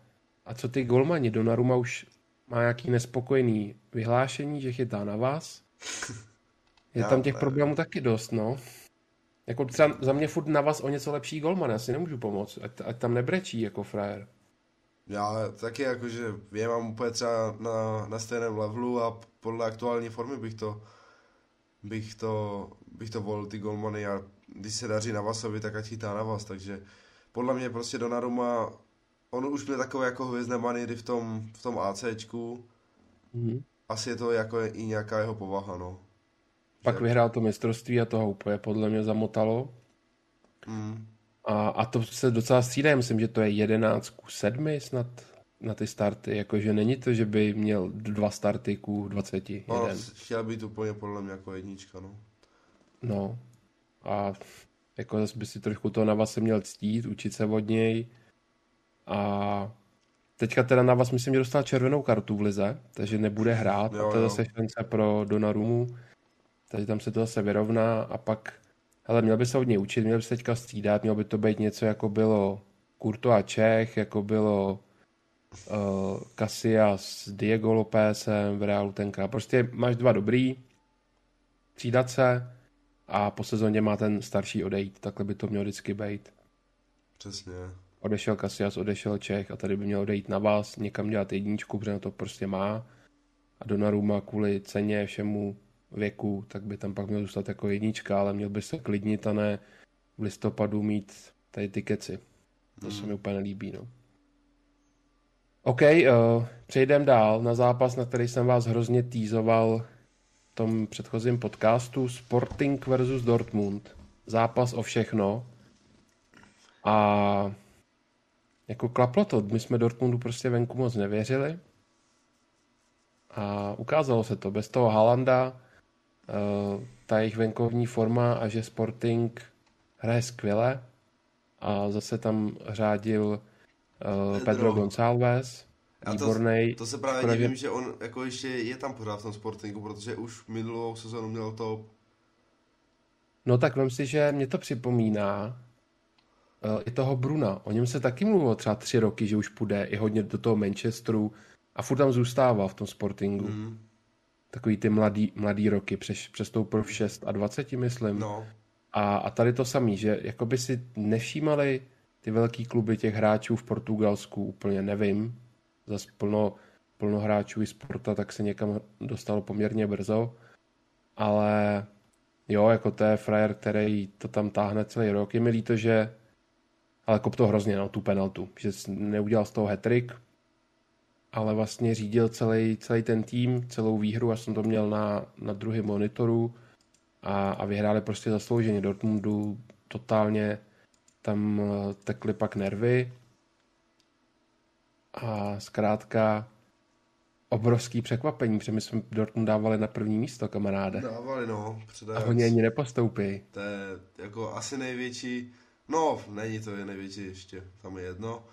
a co ty golmani, Donnarumma už má nějaký nespokojený vyhlášení, že chytá na vás. Je Já tam těch problémů taky dost, no. Jako třeba za mě furt na vás o něco lepší golman, já si nemůžu pomoct, ať, ať tam nebrečí jako frajer. Já taky jakože je mám úplně třeba na, na stejném levelu a podle aktuální formy bych to bych to, bych to volil ty golmany a když se daří na Vasovi, tak ať chytá na vás, takže podle mě prostě Donnarumma, on už byl takový jako hvězdné maníry v tom, v tom ACčku, Mhm. asi je to jako i nějaká jeho povaha, no. Pak Že- vyhrál to mistrovství a toho úplně podle mě zamotalo. Mm, A, a to se docela střídá, myslím, že to je 11 ku 7 snad na ty starty, jakože není to, že by měl dva starty ku 20, no, jeden. chtěl být úplně podle mě jako jednička, no. No. A jako zase by si trošku toho Navas se měl ctít, učit se od něj. A teďka teda Navas myslím, že dostal červenou kartu v lize, takže nebude hrát. Jo, a to je zase šance pro Donarumu. Takže tam se to zase vyrovná a pak hele, měl by se od něj učit, měl by se teďka střídat, mělo by to být něco jako bylo Kurto a Čech, jako bylo uh, Casillas s Diego Lópezem v Realu tenkrát. Prostě máš dva dobrý, střídat se a po sezóně má ten starší odejít. Takhle by to mělo vždycky být. Přesně. Odešel Casillas, odešel Čech a tady by měl odejít na vás, někam dělat jedničku, protože na to prostě má. A Donnarumma kvůli ceně, všemu věku, tak by tam pak měl zůstat jako jednička, ale měl by se klidnit a ne v listopadu mít tady ty keci. To se mi úplně nelíbí, no. OK, uh, přejdeme dál na zápas, na který jsem vás hrozně týzoval v tom předchozím podcastu. Sporting versus Dortmund. Zápas o všechno. A jako klaplo to. My jsme Dortmundu prostě venku moc nevěřili. A ukázalo se to. Bez toho Halanda ta jejich venkovní forma a že Sporting hraje skvěle. A zase tam řádil uh, Pedro. Pedro Gonçalves. Já to- Výborný. To se právě divím, že- on jako ještě je tam pořád v tom sportingu, protože už minulou sezonu měl to No tak vem si, že mě to připomíná uh, i toho Bruna. O něm se taky mluvilo třeba tři roky, že už půjde i hodně do toho Manchesteru A furt tam zůstával v tom sportingu. Mm. Takový ty mladý, mladý roky, přeš, přestoupil v 6 a 20, myslím. No, A, a tady to samý, že jako by si nevšímali ty velký kluby těch hráčů v Portugalsku, úplně nevím. Zas plno, plno hráčů i sporta, tak se někam dostalo poměrně brzo. Ale jo, jako to je frajer, který to tam táhne celý rok. Je mi líto, že ale kop to hrozně, no, tu penaltu, že neudělal z toho hetrik, ale vlastně řídil celý, celý ten tým, celou výhru, já jsem to měl na, na druhém monitoru a, a vyhráli prostě zaslouženě Dortmundu totálně tam eh, tekly pak nervy a zkrátka obrovský překvapení, protože my jsme Dortmund dávali na první místo, kamaráde. dávali no, A předajac. oni ani nepostoupí. To je jako asi největší, no není to je největší ještě, tam je jedno,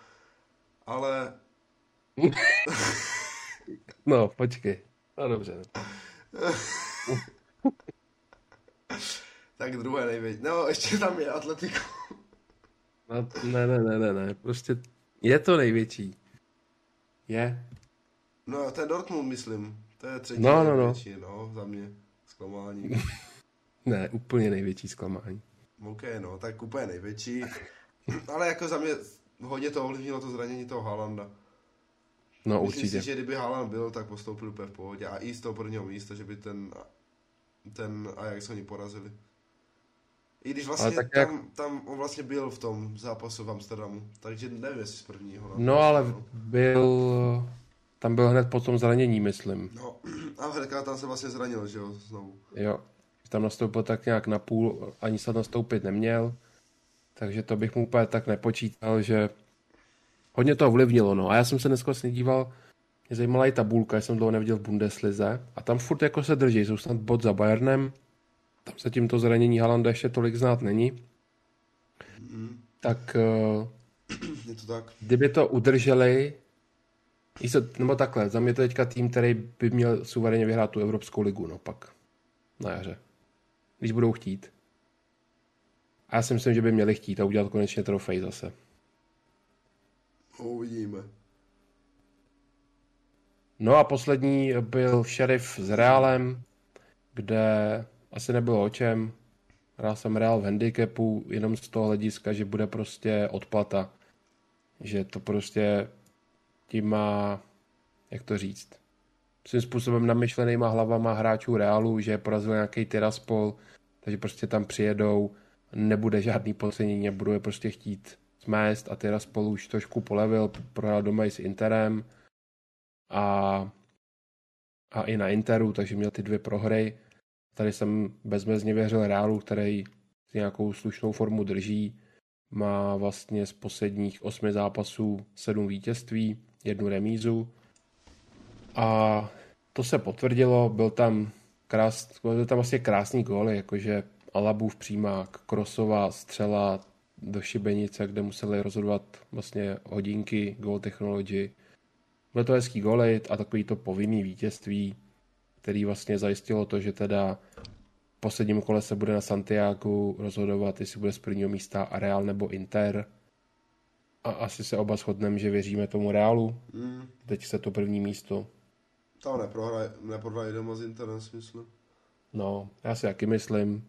ale No, počkej. No dobře. tak druhé největší, no ještě tam je Atletico. No, ne, ne, ne, ne, ne, prostě je to největší. Je. No ten Dortmund myslím, to je třetí No, no, no. největší, no, za mě, zklamání. Ne, úplně největší zklamání. OK, no, tak úplně největší, ale jako za mě hodně to ovlivnilo to zranění toho Haalanda. No Myslím určitě. si, že kdyby Haaland byl, tak postoupil úplně v pohodě a i z toho prvního místa, že by ten, ten Ajax oni porazili. I když vlastně Ale tak jak- tam, tam on vlastně byl v tom zápasu v Amsterdamu, takže nevím, jestli z prvního. No ale byl, tam byl hned po tom zranění, myslím. No, a hnedka tam se vlastně zranil, že jo, znovu. Jo. Tam nastoupil tak nějak na půl, ani se nastoupit neměl. Takže to bych mu úplně tak nepočítal, že hodně to ovlivnilo, no. A já jsem se dneska vlastně díval, mě zajímala i tabulka, já jsem dlouho neviděl v Bundeslize. A tam furt jako se drží, jsou snad bod za Bayernem. Tam se tímto zranění Halanda ještě tolik znát není. Tak eh, Je to tak? kdyby to udrželi, nebo takhle, za mě to teďka tým, který by měl suverénně vyhrát tu Evropskou ligu, no pak na jaře. Když budou chtít. A já si myslím, že by měli chtít a udělat konečně trofej zase. Uvidíme. No a poslední byl šerif s Realem, kde asi nebylo o čem. Hrál jsem Real v handicapu jenom z toho hlediska, že bude prostě odplata. Že to prostě tím má, jak to říct, svým způsobem namyšlenýma hlavama hráčů Realu, že porazil nějaký Tiraspol, takže prostě tam přijedou, nebude žádný podcenění a budou je prostě chtít smést a Tiraspol už trošku polevil, prohrál doma i s Interem a, a i na Interu, takže měl ty dvě prohry. Tady jsem bezmezně věřil Reálu, který nějakou slušnou formu drží. Má vlastně z posledních osmi zápasů sedm vítězství, jednu remízu. A to se potvrdilo, byl tam, krás, byl tam vlastně krásný góly, jakože Alabův přímák, Krosová střela do šibenice, kde museli rozhodovat vlastně hodinky, goal technology. Byly to hezký góly a takový to povinný vítězství, který vlastně zajistilo to, že teda v posledním kole se bude na Santiago rozhodovat, jestli bude z prvního místa Real nebo Inter. A asi se oba shodneme, že věříme tomu Realu. Mm, Teď se to první místo. tam neprohraje, neprohraje doma s Interem, si myslím. No, já si taky myslím.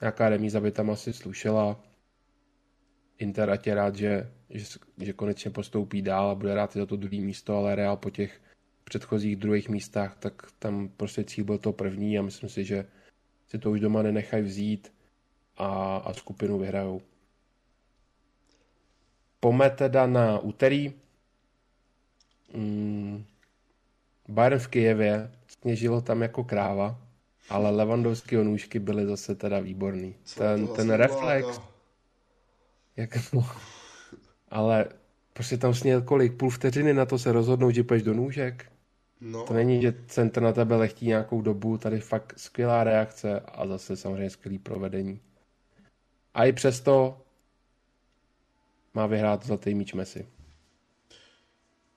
Nějaká remíza by tam asi slušela. Inter ať je rád, že, že, že konečně postoupí dál a bude rád i za to druhé místo, ale Real po těch předchozích druhých místách, tak tam prostě cíl byl to první a myslím si, že si to už doma nenechají vzít a, a skupinu vyhrajou. Pome teda na úterý. Mm, Bayern v Kijevě sněžilo tam jako kráva, ale Levandovského nůžky byly zase teda výborný. Ten, ten reflex? Jak, no, ale prostě tam sněl kolik, půl vteřiny na to se rozhodnout, že půjdeš do nůžek. No, To není, že centr na tebe lechtí nějakou dobu, tady fakt skvělá reakce a zase samozřejmě skvělý provedení. A i přesto má vyhrát zlatý míč Messi.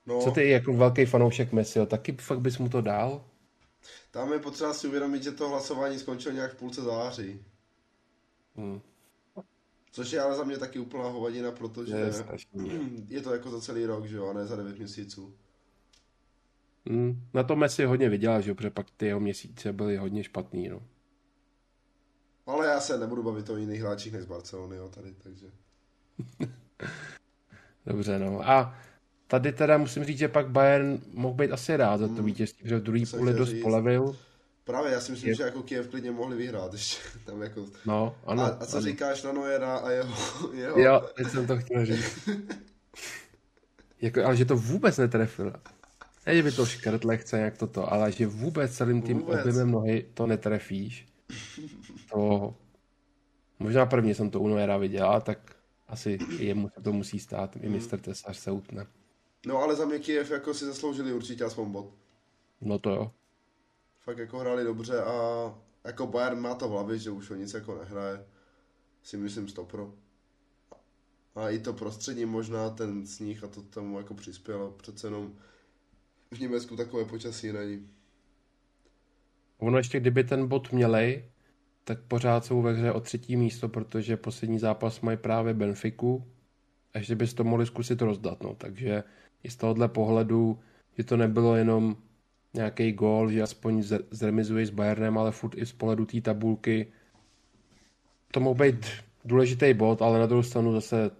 no Co ty jako velký fanoušek Messiho, taky fakt bys mu to dal? tam je potřeba si uvědomit, že to hlasování skončilo nějak v půlce září. Hmm. Což je ale za mě taky úplná hovadina, protože Je je to jako za celý rok, že jo, a ne za 9 měsíců. Mm, na to Messi hodně viděl, že protože pak ty jeho měsíce byly hodně špatný, no. Ale já se nebudu bavit o jiných hráčích než z Barcelony, jo, tady, takže. Dobře, no. A tady teda musím říct, že pak Bayern mohl být asi rád za to Hmm. vítězství, protože v druhý půli chtěl dost polevil. Právě, já si myslím, Je- že jako Kiev klidně mohli vyhrát ještě. Tam jako... No, ano. a, a co ano. říkáš na Neuera a jeho... jeho... Jo, teď jsem to chtěl říct. jako, ale že to vůbec netrefil. Ne, že by to škrt lehce jak toto, ale že vůbec celým tím Vůbec. objemem nohy to netrefíš. To... Možná prvně jsem to u Neuera viděl, tak asi jemu to musí stát. I mistr Tesař se utne. No ale za mě Kiev jako si zasloužili určitě aspoň bod. No to jo. Fakt jako hráli dobře a jako Bayern má to v hlavě, že už o nic jako nehraje. Si myslím stopro. A i to prostředí možná, ten sníh a to tomu jako přispělo. Přece jenom v Německu takové počasí není. Ono ještě kdyby ten bod měli, tak pořád jsou ve hře o třetí místo, protože poslední zápas mají právě Benfiku a ještě bys to mohli zkusit rozdat. No. Takže i z tohohle pohledu, že to nebylo jenom nějaký gól, že aspoň zremizuje s Bayernem, ale furt i z pohledu té tabulky. To mohl být důležitý bod, ale na druhou stranu zase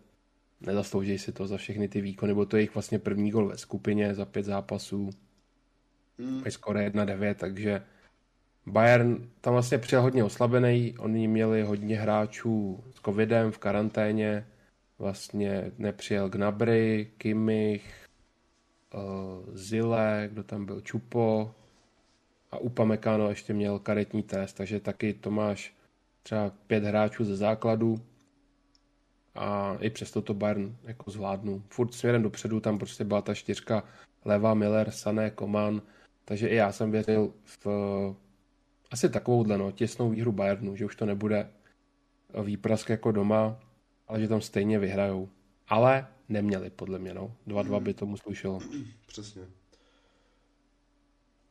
nezaslouží si to za všechny ty výkony, bo to je jejich vlastně první gol ve skupině za pět zápasů Hmm. mají skoro 1-9, takže Bayern tam vlastně přijel hodně oslabený, oni měli hodně hráčů s covidem v karanténě, vlastně nepřijel Gnabry, Kimmich, Zile, kdo tam byl, Čupo a Upamecano ještě měl karetní test, takže taky to máš třeba pět hráčů ze základu a i přesto to Bayern jako zvládnu. Furt směrem dopředu tam prostě byla ta čtyřka Leva, Miller, Sané, Koman, takže i já jsem věřil v asi takovouhle no, těsnou výhru Bayernu, že už to nebude výprask jako doma, ale že tam stejně vyhrajou. Ale neměli podle mě, no. 2-2 by tomu slušelo. Přesně.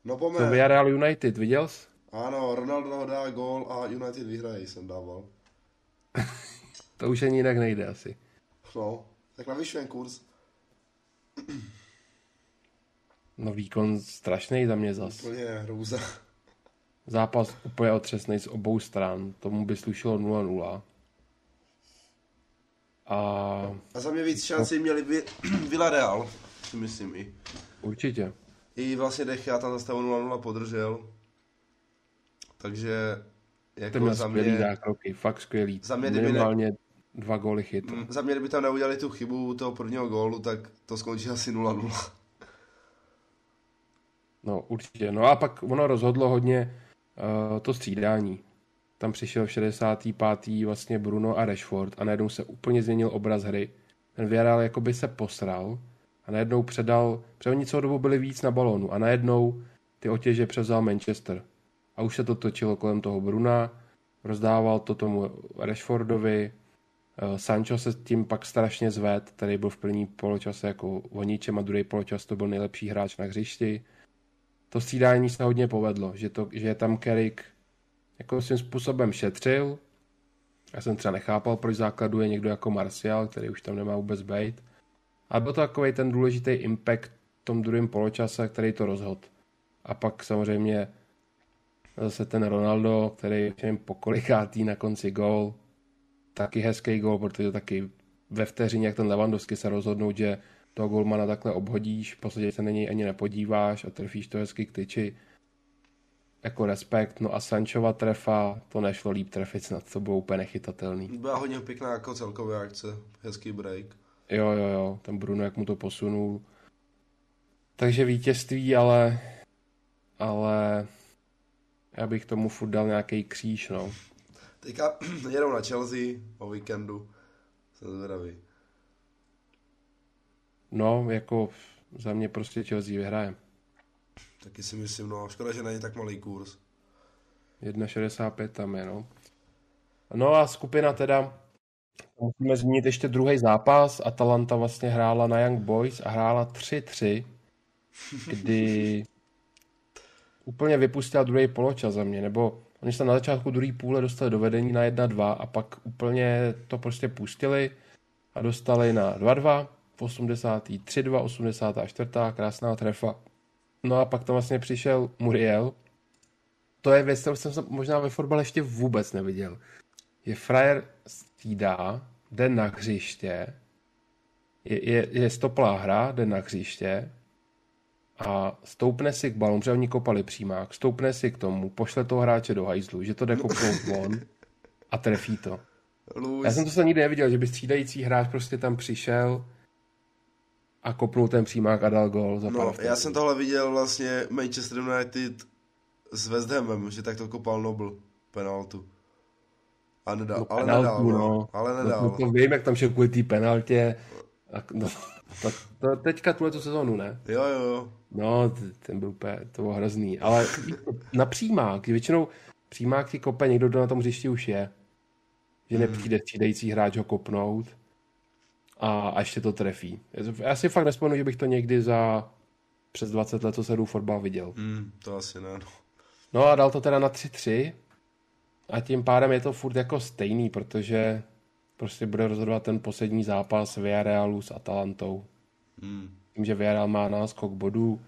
No To pome. Villarreal United, viděl jsi? Ano, Ronaldo dá gól a United vyhraje, jsem dával. To už ani jinak nejde asi. No, tak navyšujem kurz. No výkon strašný za mě zas. Úplně hrůza. Zápas úplně otřesný z obou stran. Tomu by slušelo 0-0. A A za mě víc šancí měli vy, Villarreal, si myslím i. určitě. I vlastně Dechia tam za stavu 0-0 podržel. Takže Ten jako měl za mě, zákroky, fakt skvělý. Za mě, kdyby ne- Minimálně dva góly chytl. Mm, za mě, kdyby tam neudělali tu chybu toho prvního gólu, tak to skončí asi 0-0. No, určitě. No a pak ono rozhodlo hodně uh, to střídání. Tam přišel v 65. vlastně Bruno a Rashford a najednou se úplně změnil obraz hry. Ten Villarreal jakoby se posral a najednou předal, protože oni celou dobu byli víc na balónu a najednou ty otěže převzal Manchester. A už se to točilo kolem toho Bruna, rozdával to tomu Rashfordovi, eh, Sancho se tím pak strašně zved, který byl v první poločase jako o ničem a druhý poločas to byl nejlepší hráč na hřišti to střídání se hodně povedlo, že, to, že je tam Carrick jako svým způsobem šetřil. Já jsem třeba nechápal, proč základu je někdo jako Martial, který už tam nemá vůbec být. A byl to takový ten důležitý impact v tom druhém poločase, který to rozhod. A pak samozřejmě zase ten Ronaldo, který všem pokolikátý na konci gol. Taky hezký gol, protože taky ve vteřině, jak ten Lewandowski se rozhodnout, že toho golmana takhle obhodíš, v podstatě se na něj ani nepodíváš a trefíš to hezky k tyči. Jako respekt, no a Sanchova trefa, to nešlo líp trefit, snad to bylo úplně nechytatelný. Byla hodně pěkná jako celkově akce, hezký break. Jo, jo, jo, ten Bruno, jak mu to posunul. Takže vítězství, ale, ale já bych tomu furt dal nějaký kříž, no. Teďka jedou na Chelsea o víkendu. Jsem zvědavý. No, jako za mě prostě Chelsea vyhraje. Taky si myslím, no, škoda, že není tak malý kurz. 1,65 tam je, no. No a skupina teda, musíme zmínit ještě druhý zápas. Atalanta vlastně hrála na Young Boys a hrála 3-3, kdy úplně vypustila druhý poločas za mě, nebo oni se na začátku druhé půle dostali do vedení na 1-2 a pak úplně to prostě pustili a dostali na 2-2, v 83 2 84. krásná trefa No a pak tam vlastně přišel Muriel. To je věc, kterou jsem možná ve fotbale ještě vůbec neviděl. Je frajer střídá, jde na hřiště, je, je, je stoplá hra, jde na hřiště a stoupne si k balonu, protože oni kopali přímák, stoupne si k tomu, pošle toho hráče do hajzlu, že to jde kopnout von a trefí to. Luis. Já jsem to se nikdy neviděl, že by střídající hráč prostě tam přišel a kopnul ten přímák a dal gol za No, já jsem tohle viděl vlastně Manchester United s West Hamem, že tak to kopal Nobl penaltu. A nedal, No, ale penaltu, nedal, no. no. Ale No, nedal. to, to vím, jak tam šel kvůli té penaltě. A, no, to, to, teďka tuhle tu sezonu, ne? Jo, jo, jo. No, ten byl úplně, to bylo hrozný. Ale na přímák, většinou přímák si kope někdo, kdo na tom hřišti už je. Že nepřijde střídající hráč ho kopnout a, a ještě to trefí. Já si fakt nespomenu, že bych to někdy za přes 20 let, co se jdu fotbal, viděl. Hmm, to asi ne, no. No a dal to teda na 3-3 a tím pádem je to furt jako stejný, protože prostě bude rozhodovat ten poslední zápas Villarrealu s Atalantou. Hmm. Tím, že Villarreal má náskok bodů,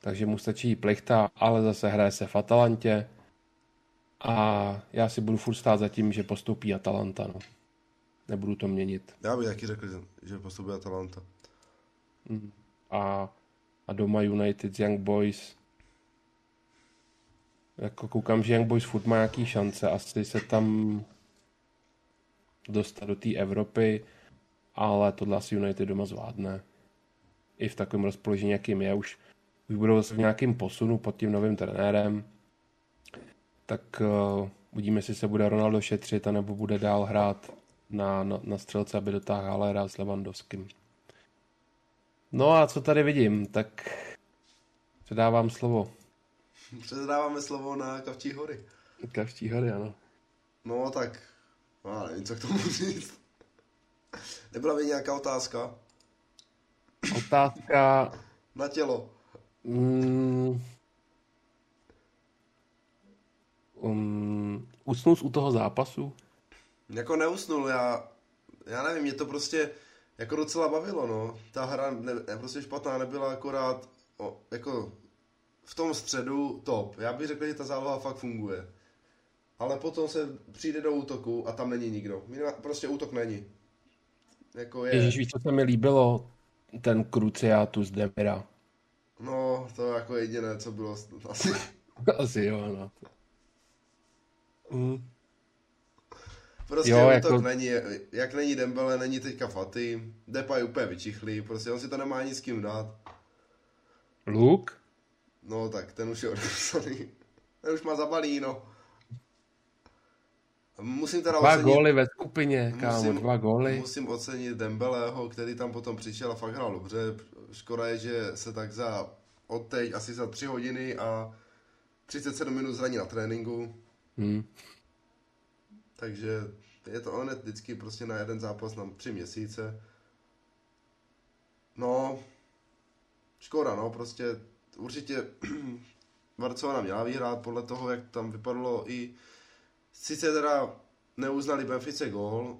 takže mu stačí plechta, ale zase hraje se v Atalantě a já si budu furt stát za tím, že postoupí Atalanta. No. Nebudu to měnit. Já bych taky řekl, že, postupuje Atalanta. A, a doma United Young Boys jako koukám, že Young Boys furt má nějaký šance asi se tam dostat do té Evropy, ale tohle asi United doma zvládne. I v takovém rozpoložení, jakým je. Už, už budou v nějakém posunu pod tím novým trenérem. Tak uh, uvidíme, jestli se bude Ronaldo šetřit, anebo bude dál hrát na, na, na střelce, aby dotáhl Halera s Lewandowským. No a co tady vidím, tak předávám slovo. Předáváme slovo na Kavčí hory. Kavští hory, ano. No tak, no, já nevím, co k tomu říct. Nebyla by nějaká otázka? Otázka, Na tělo. mm, um, usnul u toho zápasu? Jako neusnul, já, já nevím, mě to prostě jako docela bavilo, no. Ta hra ne, ne, prostě špatná nebyla, akorát o, jako v tom středu top. Já bych řekl, že ta záloha fakt funguje. Ale potom se přijde do útoku a tam není nikdo. Minima- Prostě útok není. Jako je. Ježíš, víš, co se mi líbilo? Ten Cruciatus Demira. No, to jako jediné, co bylo asi. Asi jo, no. Mm. Prostě Jo, jako- není, jak není Dembele, není teďka Faty, Depay úplně vyčichlý, prostě on si to nemá ani s kým dát. Luke? No tak ten už je odepsaný. Ten už má zabalí, no. Musím teda Dva ocenit, góly ve skupině, kámo, musím- dva góly. musím ocenit Dembeleho, který tam potom přišel a fakt hrál dobře. Škoda je, že se tak za odteď asi za 3 hodiny a 37 minut zraní na tréninku. Hmm. Takže je to on je vždycky prostě na jeden zápas na tři měsíce. No, škoda, no, prostě určitě Barcelona měla vyhrát podle toho, jak tam vypadalo i sice teda neuznali Benfice gól,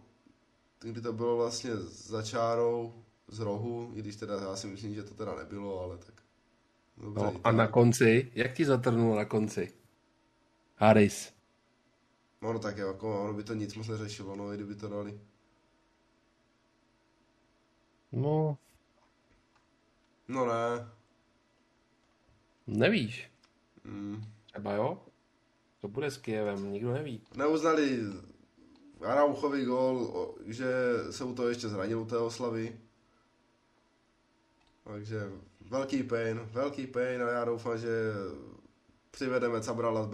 kdy to bylo vlastně za čárou z rohu, i když teda já si myslím, že to teda nebylo, ale tak dobře. No, a na konci, jak ti zatrnul na konci? Harris. Ono tak jo, jako, ono by to nic moc neřešilo, no, i kdyby to dali. No, No ne, nevíš. mm. Třeba jo? To bude s Kijevem, nikdo neví. Neuznali Arauchovi gól, o- že se u toho ještě zranil u té oslavy. Takže velký pain, velký pain a já doufám, že přivedeme Cabrala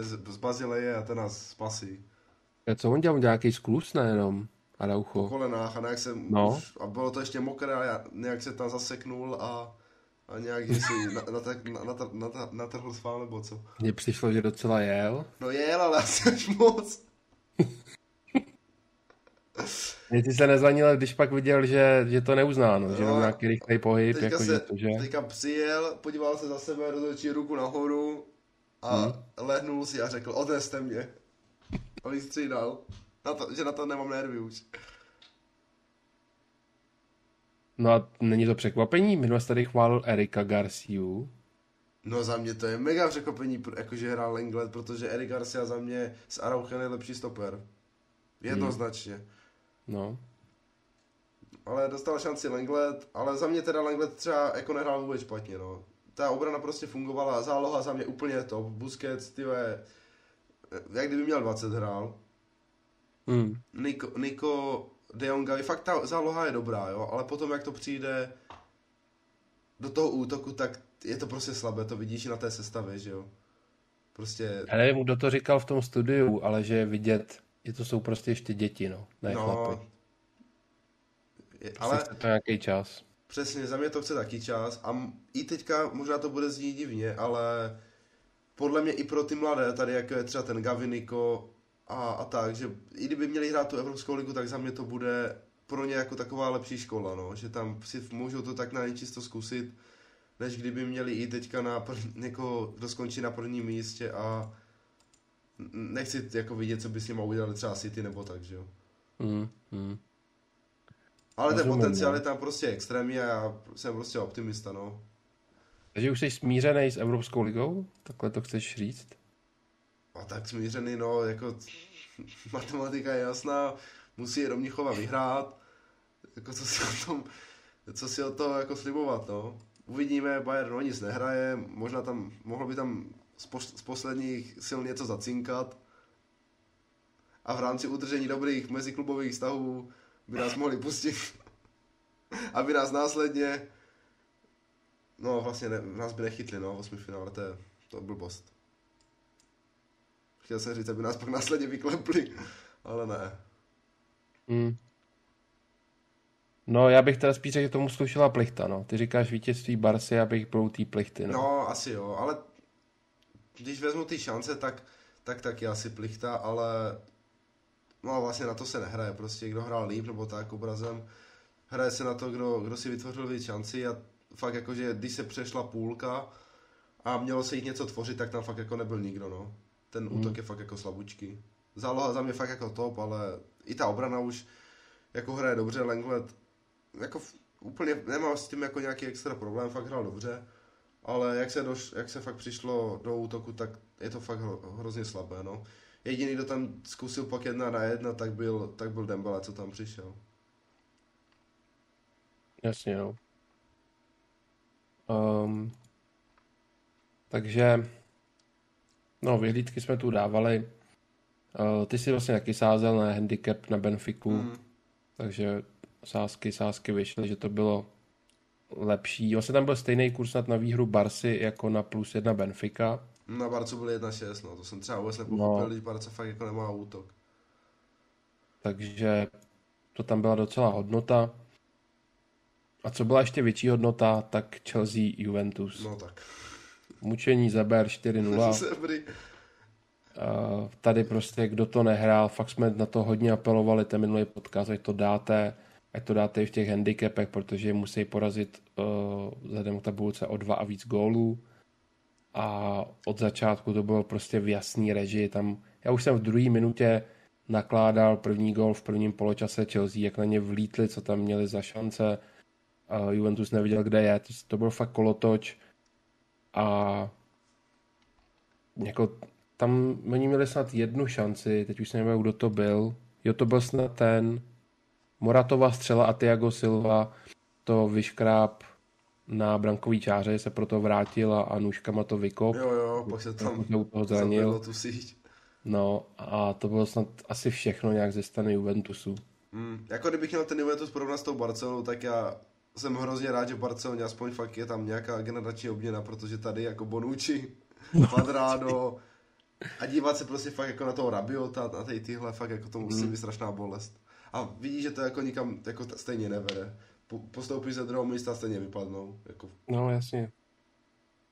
z, z Bazileje a ten nás spasí. A co on dělal? On dělal nějaký sklus, nejenom? Po Araucho. kolenách a nějak se, No. už, a bylo to ještě mokré a já- nějak se tam zaseknul a, a nějak si na, na, na, na, na, na, natrhl svál nebo co. Mně přišlo, že docela jel. No jel, ale asi až moc. Ty se nezvanil, když pak viděl, že, že to neuznáno, že No, jenom nějaký rychlej pohyb, Teďka, jako se, že to, že... teďka přijel, podíval se za sebe, roztočil ruku nahoru a Hmm. lehnul si a řekl, odneste mě. A vystřídal. Na to, že na to nemám nervy už. No a není to překvapení, minule tady chválil Erika Garciu No za mě to je mega překvapení, jakože hrál Lenglet, protože Eric Garcia za mě s Arauchem je lepší stoper. Jednoznačně. Hmm. No. Ale dostal šanci Lenglet, ale za mě teda Lenglet třeba jako nehrál vůbec špatně, no. Ta obrana prostě fungovala, záloha za mě úplně top. Busquets, tyhle, jak kdyby měl 20 hrál. Hmm. Niko, Niko De Jonga, fakt ta záloha je dobrá, jo, ale potom jak to přijde do toho útoku, tak je to prostě slabé, to vidíš i na té sestavě, že jo. Prostě... Já nevím, kdo to říkal v tom studiu, ale že je vidět, že to jsou prostě ještě děti, no, ne no, chlapy. Je, ale... Chce to nějaký čas. Přesně, za mě to chce taky čas a i teďka možná to bude znít divně, ale podle mě i pro ty mladé, tady jako je třeba ten Gaviniko a, a tak, že i kdyby měli hrát tu Evropskou ligu, tak za mě to bude pro ně jako taková lepší škola, no, že tam si můžou to tak na nečisto zkusit, než kdyby měli i teďka na prv, jako, kdo skončí na prvním místě a nechci jako vidět, co by s nimi udělali třeba City nebo tak, že jo. Mm, mm. Ale ten potenciál no. je tam prostě extrémní a já jsem prostě optimista, no. Takže už jsi smířený s Evropskou ligou? Takhle to chceš říct? A tak smířený, no, jako matematika je jasná, musí do Mnichova vyhrát, jako co si o tom, co si o toho jako slibovat, no. Uvidíme, Bayern no nic nehraje, možná tam, mohlo by tam z, pos, z posledních sil něco zacinkat a v rámci udržení dobrých meziklubových vztahů by nás mohli pustit, aby nás následně, no vlastně ne, nás by nechytli, no, osmi finále, to je, to je blbost. Chtěl jsem říct, aby nás pak následně vyklepli, ale ne. Hmm. No, já bych teda spíš řekl, že tomu slušela plichta, no. Ty říkáš vítězství Barsi, abych byl tý plichty, no. No, asi jo, ale když vezmu ty šance, tak, tak taky asi plichta, ale no vlastně na to se nehraje, prostě kdo hrál líp nebo tak obrazem, hraje se na to, kdo, kdo si vytvořil víc šanci a fakt jakože, když se přešla půlka a mělo se jich něco tvořit, tak tam fakt jako nebyl nikdo, no. Ten hmm. útok je fakt jako slabučký. Záloha za mě fakt jako top, ale i ta obrana už jako hraje dobře, Lenglet jako úplně nemá s tím jako nějaký extra problém, fakt hrál dobře, ale jak se, doš, jak se fakt přišlo do útoku, tak je to fakt hro, hrozně slabé, no. Jediný, kdo tam zkusil pak jedna na jedna, tak byl, tak byl Dembele, co tam přišel. Jasně, no. Um, takže, no, vyhlídky jsme tu dávali. Uh, ty si vlastně taky sázel na handicap na Benfiku, mm. takže sázky, sázky vyšly, že to bylo lepší. Vlastně tam byl stejný kurz na výhru Barsy jako na plus jedna Benfica. Na Barcu byl 1,6, no to jsem třeba vůbec nepochopil, no. když Barca fakt jako nemá útok. Takže to tam byla docela hodnota. A co byla ještě větší hodnota, tak Chelsea Juventus. No tak. Mučení Zeber 4-0. tady prostě, kdo to nehrál, fakt jsme na to hodně apelovali, ten minulý podcast, ať to dáte, ať to dáte i v těch handicapech, protože musí porazit uh, vzhledem k tabulce o dva a víc gólů a od začátku to bylo prostě v jasný režii. Tam, já už jsem v druhé minutě nakládal první gol v prvním poločase Chelsea, jak na ně vlítli, co tam měli za šance. Uh, Juventus neviděl, kde je. To, to byl fakt kolotoč a jako tam oni měli snad jednu šanci, teď už se nevím, kdo to byl. Jo, to byl snad ten Moratova střela a Tiago Silva to vyškráp na brankový čáře, se proto vrátil a, nůžkama to vykop. Jo, jo, pak se tam toho zranil. tu síť. No a to bylo snad asi všechno nějak ze strany Juventusu. Mm, jako kdybych měl ten Juventus porovnat s tou Barcelonou, tak já jsem hrozně rád, že v Barceloně aspoň fakt je tam nějaká generační obměna, protože tady jako Bonucci, Quadrado a dívat se prostě fakt jako na toho Rabiota a tady tyhle fakt jako to musí mm. být strašná bolest. A vidí, že to jako nikam jako stejně nevede postoupí ze druhého místa stejně vypadnou. Jako... No jasně.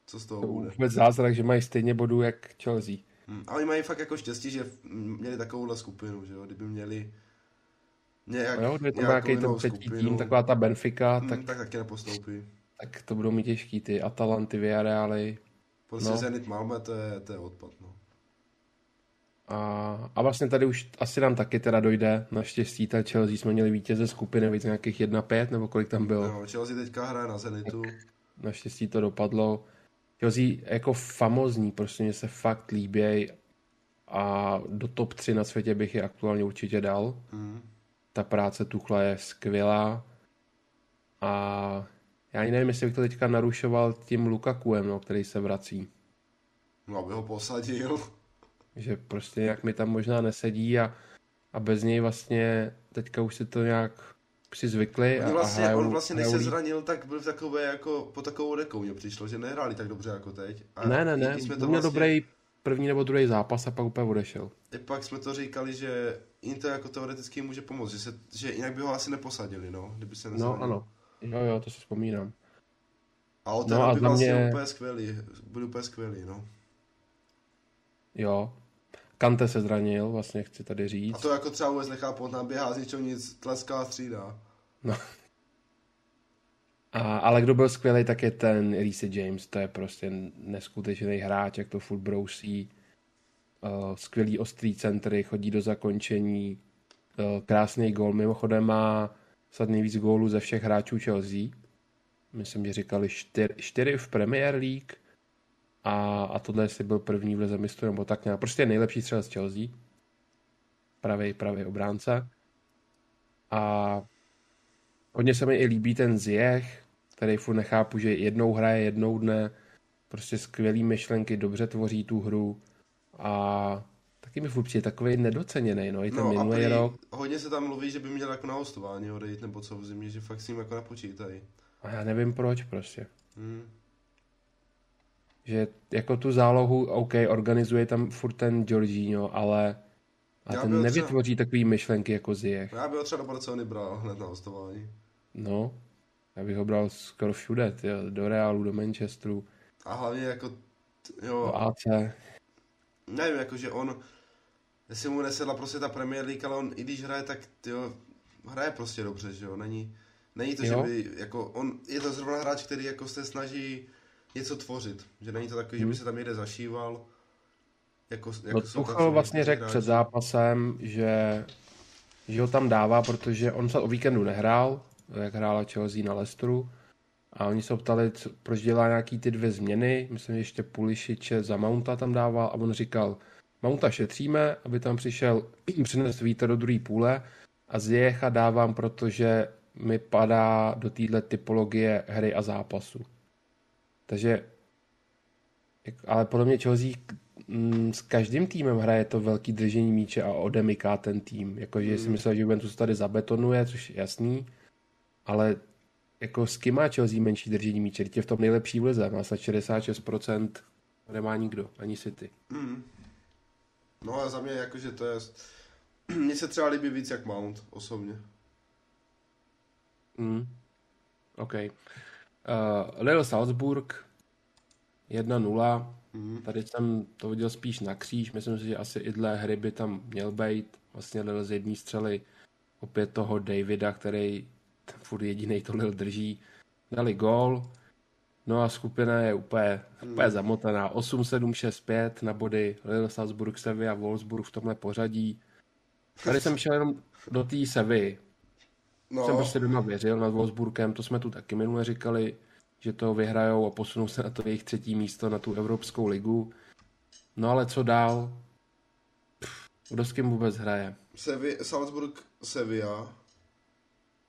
Co z toho to bude? Vůbec zázrak, že mají stejně bodů jak Chelsea. Hmm, ale mají fakt jako štěstí, že měli takovouhle skupinu, že jo? Kdyby měli nějak, no, kdyby to nějaký ten třetí tým, taková ta Benfica, hmm, tak, tak taky nepostoupí. Tak to budou mít těžký, ty Atalanty, Villarealy. Prostě no. Zenit Malmö, to je, to je odpad, no. A, a vlastně tady už asi nám taky teda dojde, naštěstí ta Chelsea jsme měli vítěze skupiny, víc nějakých 1-5, nebo kolik tam bylo. No, Chelsea teďka hraje na Zenitu. Tak naštěstí to dopadlo. Chelsea jako famozní, prostě mě se fakt líbí a do top 3 na světě bych je aktuálně určitě dal. Mm. Ta práce Tuchla je skvělá a já ani nevím, jestli bych to teďka narušoval tím Lukakuem, no, který se vrací. No, aby ho posadil. Že prostě nějak mi tam možná nesedí a, a bez něj vlastně teďka už si to nějak si zvykli. A, vlastně, a on vlastně, než se zranil, tak byl v takové jako, po takovou rekou mě přišlo, že nehráli tak dobře jako teď. A ne, ne, ne, jsme to vlastně... dobrý první nebo druhý zápas a pak úplně odešel. I pak jsme to říkali, že Inter jako teoreticky může pomoct, že, se, že jinak by ho asi neposadili, no, kdyby se nezranil. No, ano. Jo, jo, to si vzpomínám. A té no by vlastně mě... úplně skvělý, byl úplně skvělý, no. Jo. Kante se zranil, vlastně chci tady říct. A to jako třeba vůbec nechápu, tam běhá z ničeho nic, tleská a střídá. No. A, ale kdo byl skvělý, tak je ten Reese James, to je prostě neskutečný hráč, jak to furt brousí. Uh, skvělý ostrý centry, chodí do zakončení, uh, krásný gól, mimochodem má snad nejvíc gólů ze všech hráčů Chelsea. Myslím, že říkali čtyři, čtyři v Premier League a, a tohle jestli byl první v lize mistrů, nebo tak nějak. Prostě nejlepší střel z Chelsea. Pravý, pravý obránce. A hodně se mi i líbí ten Zjech, který furt nechápu, že jednou hraje, jednou dne. Prostě skvělý myšlenky, dobře tvoří tu hru a taky mi furt přijde takový nedoceněný, no, i ten no, minulý rok. Hodně se tam mluví, že by měl jako na hostování odejít, nebo co v zimě, že fakt s ním jako napočítají. A já nevím proč prostě. Hmm. Že jako tu zálohu, OK, organizuje tam furt ten Jorginho, ale a ten nevytvoří třeba... takový myšlenky jako Ziyech. Já bych ho třeba do Barcelony bral hned na hostování. No, já bych ho bral skoro všude, tyjo, do Realu, do Manchesteru. A hlavně jako, jo. Do AC. Nevím, jakože on, jestli mu nesedla prostě ta Premier League, ale on i když hraje, tak jo, hraje prostě dobře, že jo, není, není to, jo. že by, jako on, je to zrovna hráč, který jako se snaží něco tvořit, že není to takový, hmm. že by mhm. se tam někde zašíval. Jako, jako no, Tuchel vlastně řekl před zápasem, že, že ho tam dává, protože on se o víkendu nehrál, jak hrála Chelsea na Leicesteru, a oni se ptali, co, proč dělá nějaký ty dvě změny, myslím, že ještě Pulišiče za Mounta tam dával a on říkal, Mounta šetříme, aby tam přišel, přines vítr do druhé půle a Zjecha dávám, protože mi padá do téhle typologie hry a zápasu. Takže, ale podle mě Chelsea mm, s každým týmem hraje to velký držení míče a odemyká ten tým. Jakože mm. si myslel, že Juventus tady zabetonuje, což je jasný, ale jako s kým má Chelsea menší držení míče? Teď je v tom nejlepší v lize, má snad 66%, nemá nikdo, ani City. Mm. No a za mě jakože to je... Mně se třeba líbí víc jak Mount, osobně. Mm. OK. Uh, Lille Salzburg 1-0. Mm. Tady jsem to viděl spíš na kříž. Myslím si, že asi i dle hry by tam měl být. Vlastně Lille z jedné střely opět toho Davida, který furt jediný to Lille drží. Dali gól. No a skupina je úplně, mm. úplně zamotaná. 8-7-6-5 na body Lille, Salzburg, Sevilla, Wolfsburg v tomhle pořadí. Tady jsem šel jenom do té Sevy. No. Jsem prostě doma věřil nad Wolfsburgem, to jsme tu taky minule říkali, že to vyhrajou a posunou se na to jejich třetí místo na tu Evropskou ligu. No ale co dál? Pff, kdo s kým vůbec hraje? Sevi, Salzburg, Sevilla.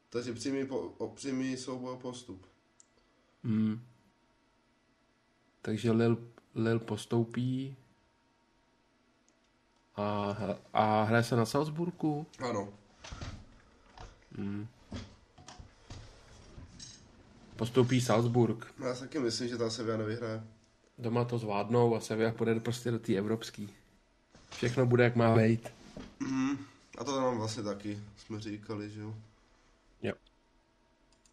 Takže přímý, po, přímý souboj postup. Hmm. Takže Lil, Lil postoupí a, a hraje se na Salzburgu? Ano. Hmm. Postoupí Salzburg. Já si taky myslím, že ta Sevilla nevyhraje. Doma to zvládnou a Sevilla půjde prostě do té evropský. Všechno bude, jak má být. Mm, a to nám vlastně taky jsme říkali, že jo. Jo.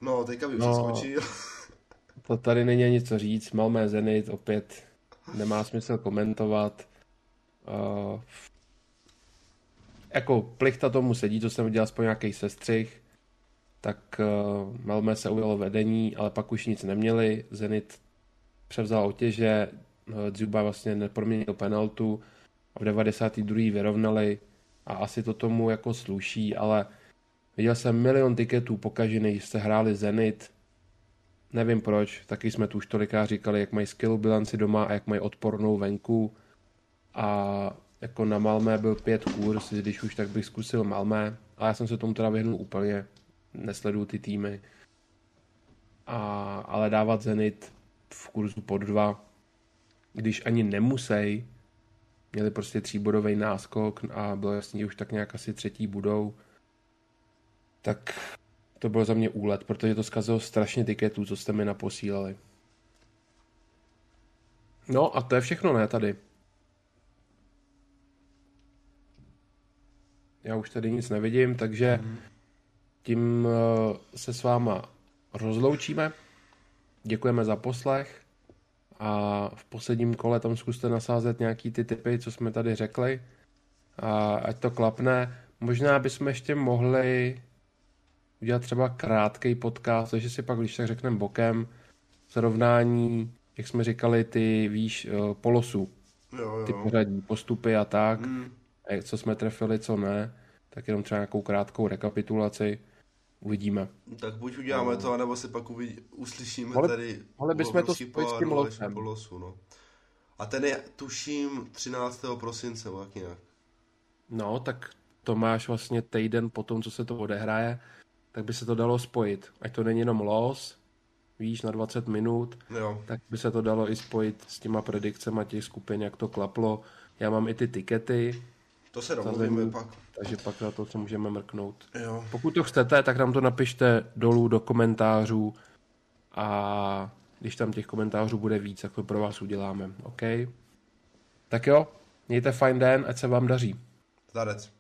No, teďka bych no, přeskočil. to tady není nic co říct. Malmé Zenit opět nemá smysl komentovat. Uh, jako plichta tomu sedí, to jsem viděl aspoň nějaký sestřih, tak uh, Malmé se ujalo vedení, ale pak už nic neměli. Zenit převzal otěže, uh, Dzuba vlastně neproměnil penaltu a v 92. vyrovnali a asi to tomu jako sluší, ale viděl jsem milion tiketů pokažených, se hráli Zenit, nevím proč, taky jsme tu už toliká říkali, jak mají skill bilanci doma a jak mají odpornou venku. A jako na Malmé byl pět kurz, když už tak bych zkusil Malmé. A já jsem se tomu teda vyhnul úplně, nesleduju ty týmy. A, ale dávat Zenit v kurzu pod dva, když ani nemusej, měli prostě tříbodový náskok a bylo jasný, že už tak nějak asi třetí budou, tak to bylo za mě úlet, protože to zkazilo strašně tiketů, co jste mi naposílali. No a to je všechno, ne, tady. Já už tady nic nevidím, takže tím eh, se s váma rozloučíme. Děkujeme za poslech a v posledním kole tam zkuste nasázet nějaký ty typy, co jsme tady řekli. A ať to klapne. Možná bychom ještě mohli udělat třeba krátký podcast, takže si pak, když tak řekneme bokem, srovnání, jak jsme říkali, ty, víš, eh, polosu, Jo, jo. ty pořadí, postupy a tak, Mm. Co jsme trefili, co ne, tak jenom třeba nějakou krátkou rekapitulaci, uvidíme. Tak buď uděláme to, anebo si pak uvidí, uslyšíme Mohli- tady mohli bychom to spojit s tím losem. losu, no. A ten je, tuším, 13. prosince, nebo jak nějak. No, tak to máš vlastně týden po tom, co se to odehraje, tak by se to dalo spojit. Ať to není jenom los, víš, na 20 minut, Jo, tak by se to dalo i spojit s těma predikcemi těch skupin, jak to klaplo. Já mám i ty tikety, to se domluvíme pak. takže pak na to se můžeme mrknout. Jo, Pokud to chcete, tak nám to napište dolů do komentářů a když tam těch komentářů bude víc, tak to pro vás uděláme, OK? Tak jo, mějte fajn den, ať se vám daří. zdarec.